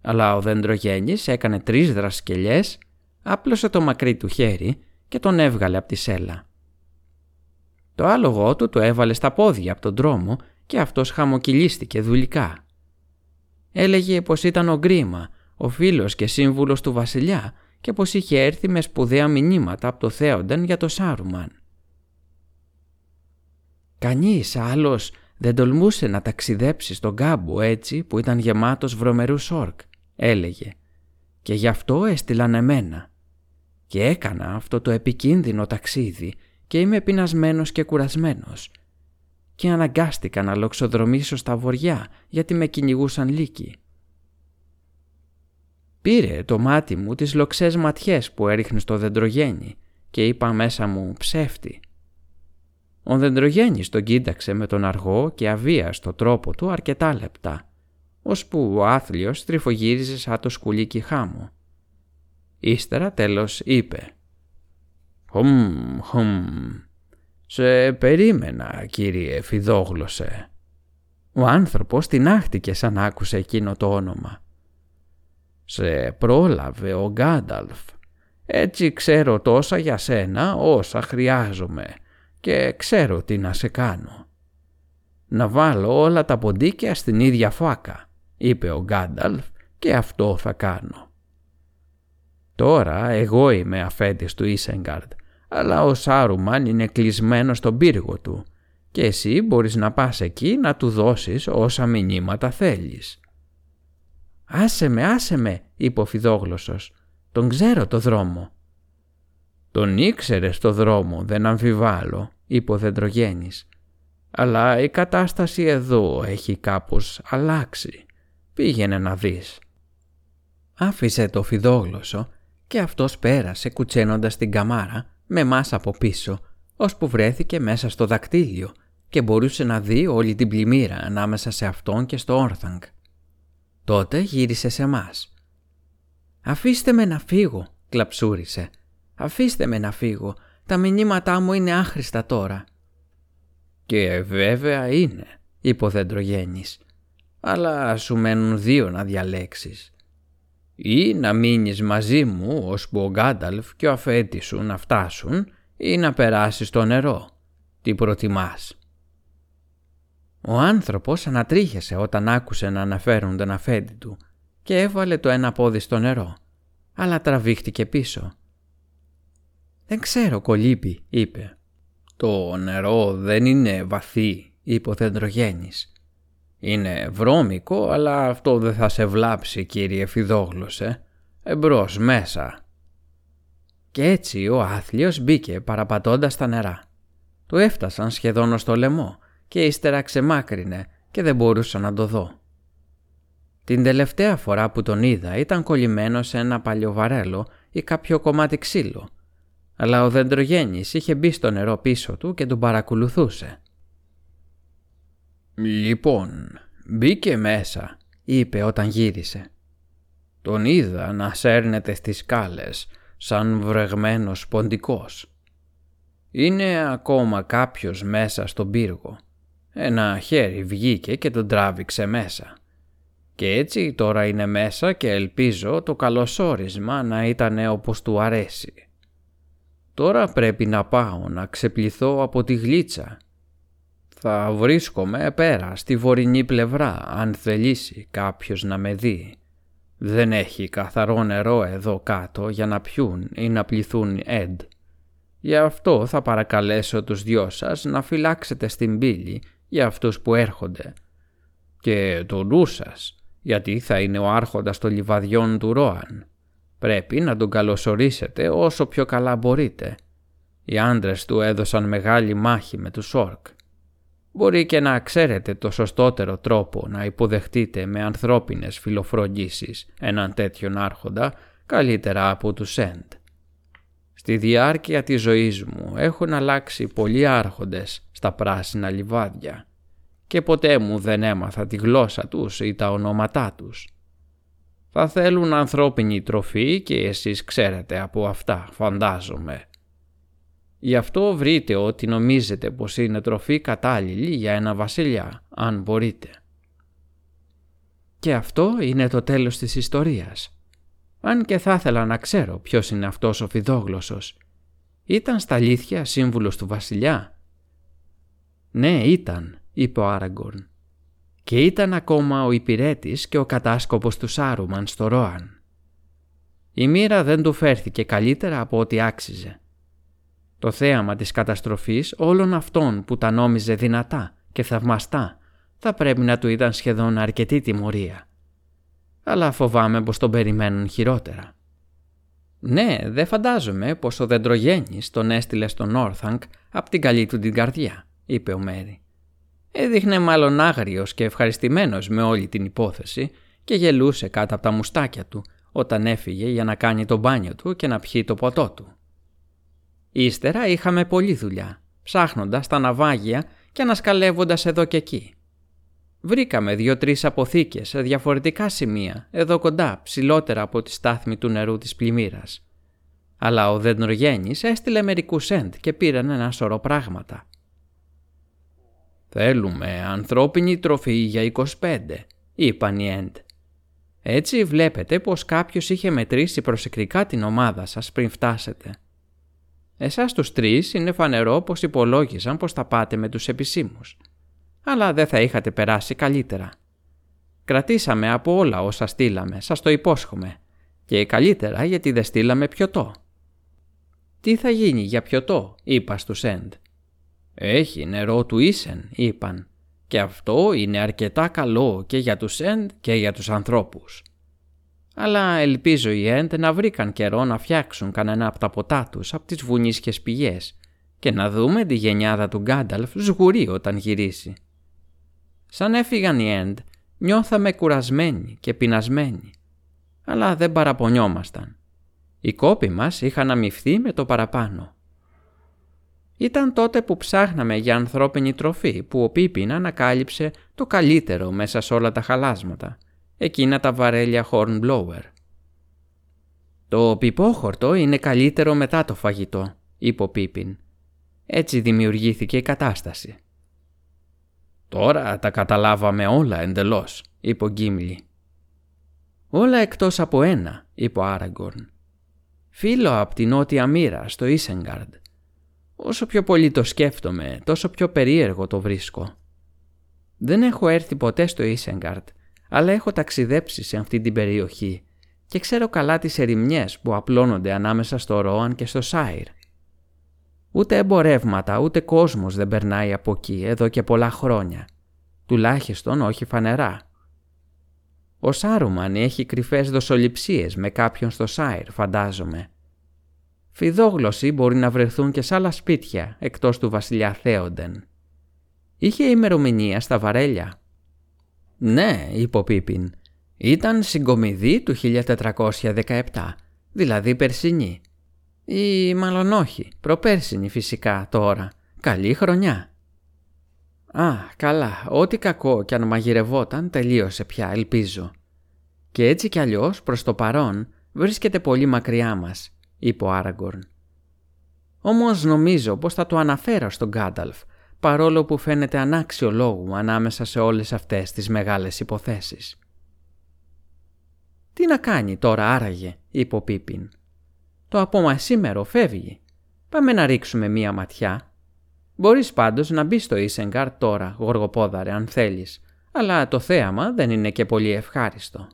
Αλλά ο δεντρογέννης έκανε τρεις δρασκελιές, άπλωσε το μακρύ του χέρι και τον έβγαλε από τη σέλα. Το άλογο του το έβαλε στα πόδια από τον δρόμο και αυτός χαμοκυλίστηκε δουλικά. Έλεγε πως ήταν ο Γκρίμα, ο φίλος και σύμβουλος του βασιλιά και πως είχε έρθει με σπουδαία μηνύματα από το Θέονταν για το Σάρουμαν. Κανείς άλλος δεν τολμούσε να ταξιδέψει στον κάμπο έτσι που ήταν γεμάτος βρωμερούς σόρκ, έλεγε. Και γι' αυτό έστειλαν εμένα. Και έκανα αυτό το επικίνδυνο ταξίδι και είμαι πεινασμένος και κουρασμένος και αναγκάστηκα να λοξοδρομήσω στα βοριά γιατί με κυνηγούσαν λύκοι. Πήρε το μάτι μου τις λοξές ματιές που έριχνε στο δεντρογέννη και είπα μέσα μου ψεύτη. Ο δεντρογέννης τον κοίταξε με τον αργό και αβίαστο τρόπο του αρκετά λεπτά, ώσπου ο άθλιος τριφογύριζε σαν το σκουλίκι χάμου. Ύστερα τέλος είπε «Χουμ, χουμ, «Σε περίμενα, κύριε Φιδόγλωσε». Ο άνθρωπος άχτηκε σαν άκουσε εκείνο το όνομα. «Σε πρόλαβε ο Γκάνταλφ. Έτσι ξέρω τόσα για σένα όσα χρειάζομαι και ξέρω τι να σε κάνω». «Να βάλω όλα τα ποντίκια στην ίδια φάκα», είπε ο Γκάνταλφ και αυτό θα κάνω. Τώρα εγώ είμαι αφέντης του Ίσεγκαρντ αλλά ο Σάρουμαν είναι κλεισμένος στον πύργο του και εσύ μπορείς να πας εκεί να του δώσεις όσα μηνύματα θέλεις. «Άσε με, άσε με», είπε ο Φιδόγλωσσος. «Τον ξέρω το δρόμο». «Τον ήξερε το δρόμο, δεν αμφιβάλλω», είπε ο Δεντρογένης. «Αλλά η κατάσταση εδώ έχει κάπως αλλάξει. Πήγαινε να δεις». Άφησε το Φιδόγλωσσο και αυτός πέρασε κουτσένοντας την καμάρα με μας από πίσω, ώσπου βρέθηκε μέσα στο δακτύλιο και μπορούσε να δει όλη την πλημμύρα ανάμεσα σε αυτόν και στο Όρθανγκ. Τότε γύρισε σε μας. «Αφήστε με να φύγω», κλαψούρισε. «Αφήστε με να φύγω. Τα μηνύματά μου είναι άχρηστα τώρα». «Και βέβαια είναι», είπε ο δεντρογέννης. «Αλλά σου μένουν δύο να διαλέξεις. Ή να μείνεις μαζί μου ώσπου ο Γκάνταλφ και ο αφέτης σου να φτάσουν ή να περάσεις στο νερό. Τι προτιμάς». Ο άνθρωπος ανατρίχεσε όταν άκουσε να αναφέρουν τον αφέντη του και έβαλε το ένα πόδι στο νερό, αλλά τραβήχτηκε πίσω. «Δεν ξέρω, κολύπη», είπε. «Το νερό δεν είναι βαθύ», είπε ο Δεντρογέννης. «Είναι βρώμικο, αλλά αυτό δεν θα σε βλάψει, κύριε Φιδόγλωσε. Εμπρός, μέσα». Και έτσι ο άθλιος μπήκε παραπατώντας τα νερά. Του έφτασαν σχεδόν ως το λαιμό και ύστερα ξεμάκρινε και δεν μπορούσα να το δω. Την τελευταία φορά που τον είδα ήταν κολλημένο σε ένα παλιό βαρέλο ή κάποιο κομμάτι ξύλο, αλλά ο δεντρογέννης είχε μπει στο νερό πίσω του και τον παρακολουθούσε. «Λοιπόν, μπήκε μέσα», είπε όταν γύρισε. «Τον είδα να σέρνεται στις σκάλες σαν βρεγμένος ποντικός. Είναι ακόμα κάποιος μέσα στον πύργο. Ένα χέρι βγήκε και τον τράβηξε μέσα. Και έτσι τώρα είναι μέσα και ελπίζω το καλωσόρισμα να ήταν όπως του αρέσει. Τώρα πρέπει να πάω να ξεπληθώ από τη γλίτσα. Θα βρίσκομαι πέρα στη βορεινή πλευρά αν θελήσει κάποιος να με δει. Δεν έχει καθαρό νερό εδώ κάτω για να πιούν ή να πληθούν έντ. Γι' αυτό θα παρακαλέσω τους δυο σας να φυλάξετε στην πύλη για αυτούς που έρχονται. Και το νου σας, γιατί θα είναι ο άρχοντας των λιβαδιών του Ρόαν. Πρέπει να τον καλωσορίσετε όσο πιο καλά μπορείτε. Οι άντρες του έδωσαν μεγάλη μάχη με τους Όρκ. Μπορεί και να ξέρετε το σωστότερο τρόπο να υποδεχτείτε με ανθρώπινες φιλοφροντίσεις έναν τέτοιον άρχοντα καλύτερα από τους Σέντ. Στη διάρκεια της ζωής μου έχουν αλλάξει πολλοί άρχοντες στα πράσινα λιβάδια και ποτέ μου δεν έμαθα τη γλώσσα τους ή τα ονόματά τους. Θα θέλουν ανθρώπινη τροφή και εσείς ξέρετε από αυτά, φαντάζομαι. Γι' αυτό βρείτε ό,τι νομίζετε πως είναι τροφή κατάλληλη για ένα βασιλιά, αν μπορείτε. Και αυτό είναι το τέλος της ιστορίας. Αν και θα ήθελα να ξέρω ποιος είναι αυτός ο φιδόγλωσσος. Ήταν στα αλήθεια σύμβουλος του βασιλιά; Ναι, ήταν, είπε ο Άραγκορν. Και ήταν ακόμα ο υπηρέτης και ο κατάσκοπος του Σάρουμαν στο Ρόαν. Η μοίρα δεν του φέρθηκε καλύτερα από ό,τι άξιζε. Το θέαμα της καταστροφής όλων αυτών που τα νόμιζε δυνατά και θαυμαστά θα πρέπει να του ήταν σχεδόν αρκετή τιμωρία. Αλλά φοβάμαι πως τον περιμένουν χειρότερα. Ναι, δεν φαντάζομαι πως ο δεντρογέννης τον έστειλε στον Όρθανκ από την καλή του την καρδιά, είπε ο Μέρι. Έδειχνε μάλλον άγριος και ευχαριστημένος με όλη την υπόθεση και γελούσε κάτω από τα μουστάκια του όταν έφυγε για να κάνει το μπάνιο του και να πιει το ποτό του. Ύστερα είχαμε πολλή δουλειά, ψάχνοντας τα ναυάγια και ανασκαλεύοντας εδώ και εκεί. Βρήκαμε δύο-τρεις αποθήκες σε διαφορετικά σημεία, εδώ κοντά, ψηλότερα από τη στάθμη του νερού της πλημμύρας. Αλλά ο Δεντρογέννης έστειλε μερικούς σέντ και πήραν ένα σωρό πράγματα. «Θέλουμε ανθρώπινη τροφή για 25», είπαν οι Εντ. Έτσι βλέπετε πως κάποιος είχε μετρήσει προσεκτικά την ομάδα σας πριν φτάσετε. Εσάς τους τρεις είναι φανερό πως υπολόγιζαν πως θα πάτε με τους επισήμους. Αλλά δεν θα είχατε περάσει καλύτερα. Κρατήσαμε από όλα όσα στείλαμε, σας το υπόσχομαι. Και καλύτερα γιατί δεν στείλαμε πιωτό. «Τι θα γίνει για πιωτό» είπα στους Εντ. «Έχει νερό του Ίσεν» είπαν. «Και αυτό είναι αρκετά καλό και για τους Εντ και για τους ανθρώπους». Αλλά ελπίζω οι Εντ να βρήκαν καιρό να φτιάξουν κανένα από τα ποτά τους από τις βουνίσχες πηγές και να δούμε τη γενιάδα του Γκάνταλφ σγουρή όταν γυρίσει. Σαν έφυγαν οι Εντ, νιώθαμε κουρασμένοι και πεινασμένοι. Αλλά δεν παραπονιόμασταν. Οι κόποι μας είχαν αμυφθεί με το παραπάνω. Ήταν τότε που ψάχναμε για ανθρώπινη τροφή που ο Πίπιν ανακάλυψε το καλύτερο μέσα σε όλα τα χαλάσματα εκείνα τα βαρέλια Hornblower. Το πιπόχορτο είναι καλύτερο μετά το φαγητό, είπε ο Πίπιν. Έτσι δημιουργήθηκε η κατάσταση. «Τώρα τα καταλάβαμε όλα εντελώς», είπε ο Γκίμλι. «Όλα εκτός από ένα», είπε ο Άραγκορν. «Φίλο από την νότια μοίρα στο Ίσενγκαρντ. Όσο πιο πολύ το σκέφτομαι, τόσο πιο περίεργο το βρίσκω. Δεν έχω έρθει ποτέ στο Ίσενγκαρντ, αλλά έχω ταξιδέψει σε αυτή την περιοχή και ξέρω καλά τις ερημιές που απλώνονται ανάμεσα στο Ρόαν και στο Σάιρ. Ούτε εμπορεύματα, ούτε κόσμος δεν περνάει από εκεί εδώ και πολλά χρόνια. Τουλάχιστον όχι φανερά. Ο Σάρουμαν έχει κρυφές δοσοληψίες με κάποιον στο Σάιρ, φαντάζομαι. Φιδόγλωσσοι μπορεί να βρεθούν και σε άλλα σπίτια εκτός του βασιλιά Θέοντεν. Είχε ημερομηνία στα βαρέλια. Ναι, είπε ο Πίπιν. Ήταν συγκομιδή του 1417, δηλαδή περσινή. Ή μάλλον όχι, προπέρσινη φυσικά τώρα. Καλή χρονιά. Α, καλά, ό,τι κακό κι αν μαγειρευόταν τελείωσε πια, ελπίζω. Και έτσι κι αλλιώς προς το παρόν βρίσκεται πολύ μακριά μας, είπε ο Άραγκορν. Όμως νομίζω πως θα το αναφέρω στον Γκάνταλφ, παρόλο που φαίνεται ανάξιο λόγου ανάμεσα σε όλες αυτές τις μεγάλες υποθέσεις. «Τι να κάνει τώρα άραγε», είπε ο Πίπιν. «Το απομασίμερο φεύγει. Πάμε να ρίξουμε μία ματιά. Μπορείς πάντως να μπεις στο Ισενγκάρ τώρα, γοργοπόδαρε, αν θέλεις, αλλά το θέαμα δεν είναι και πολύ ευχάριστο».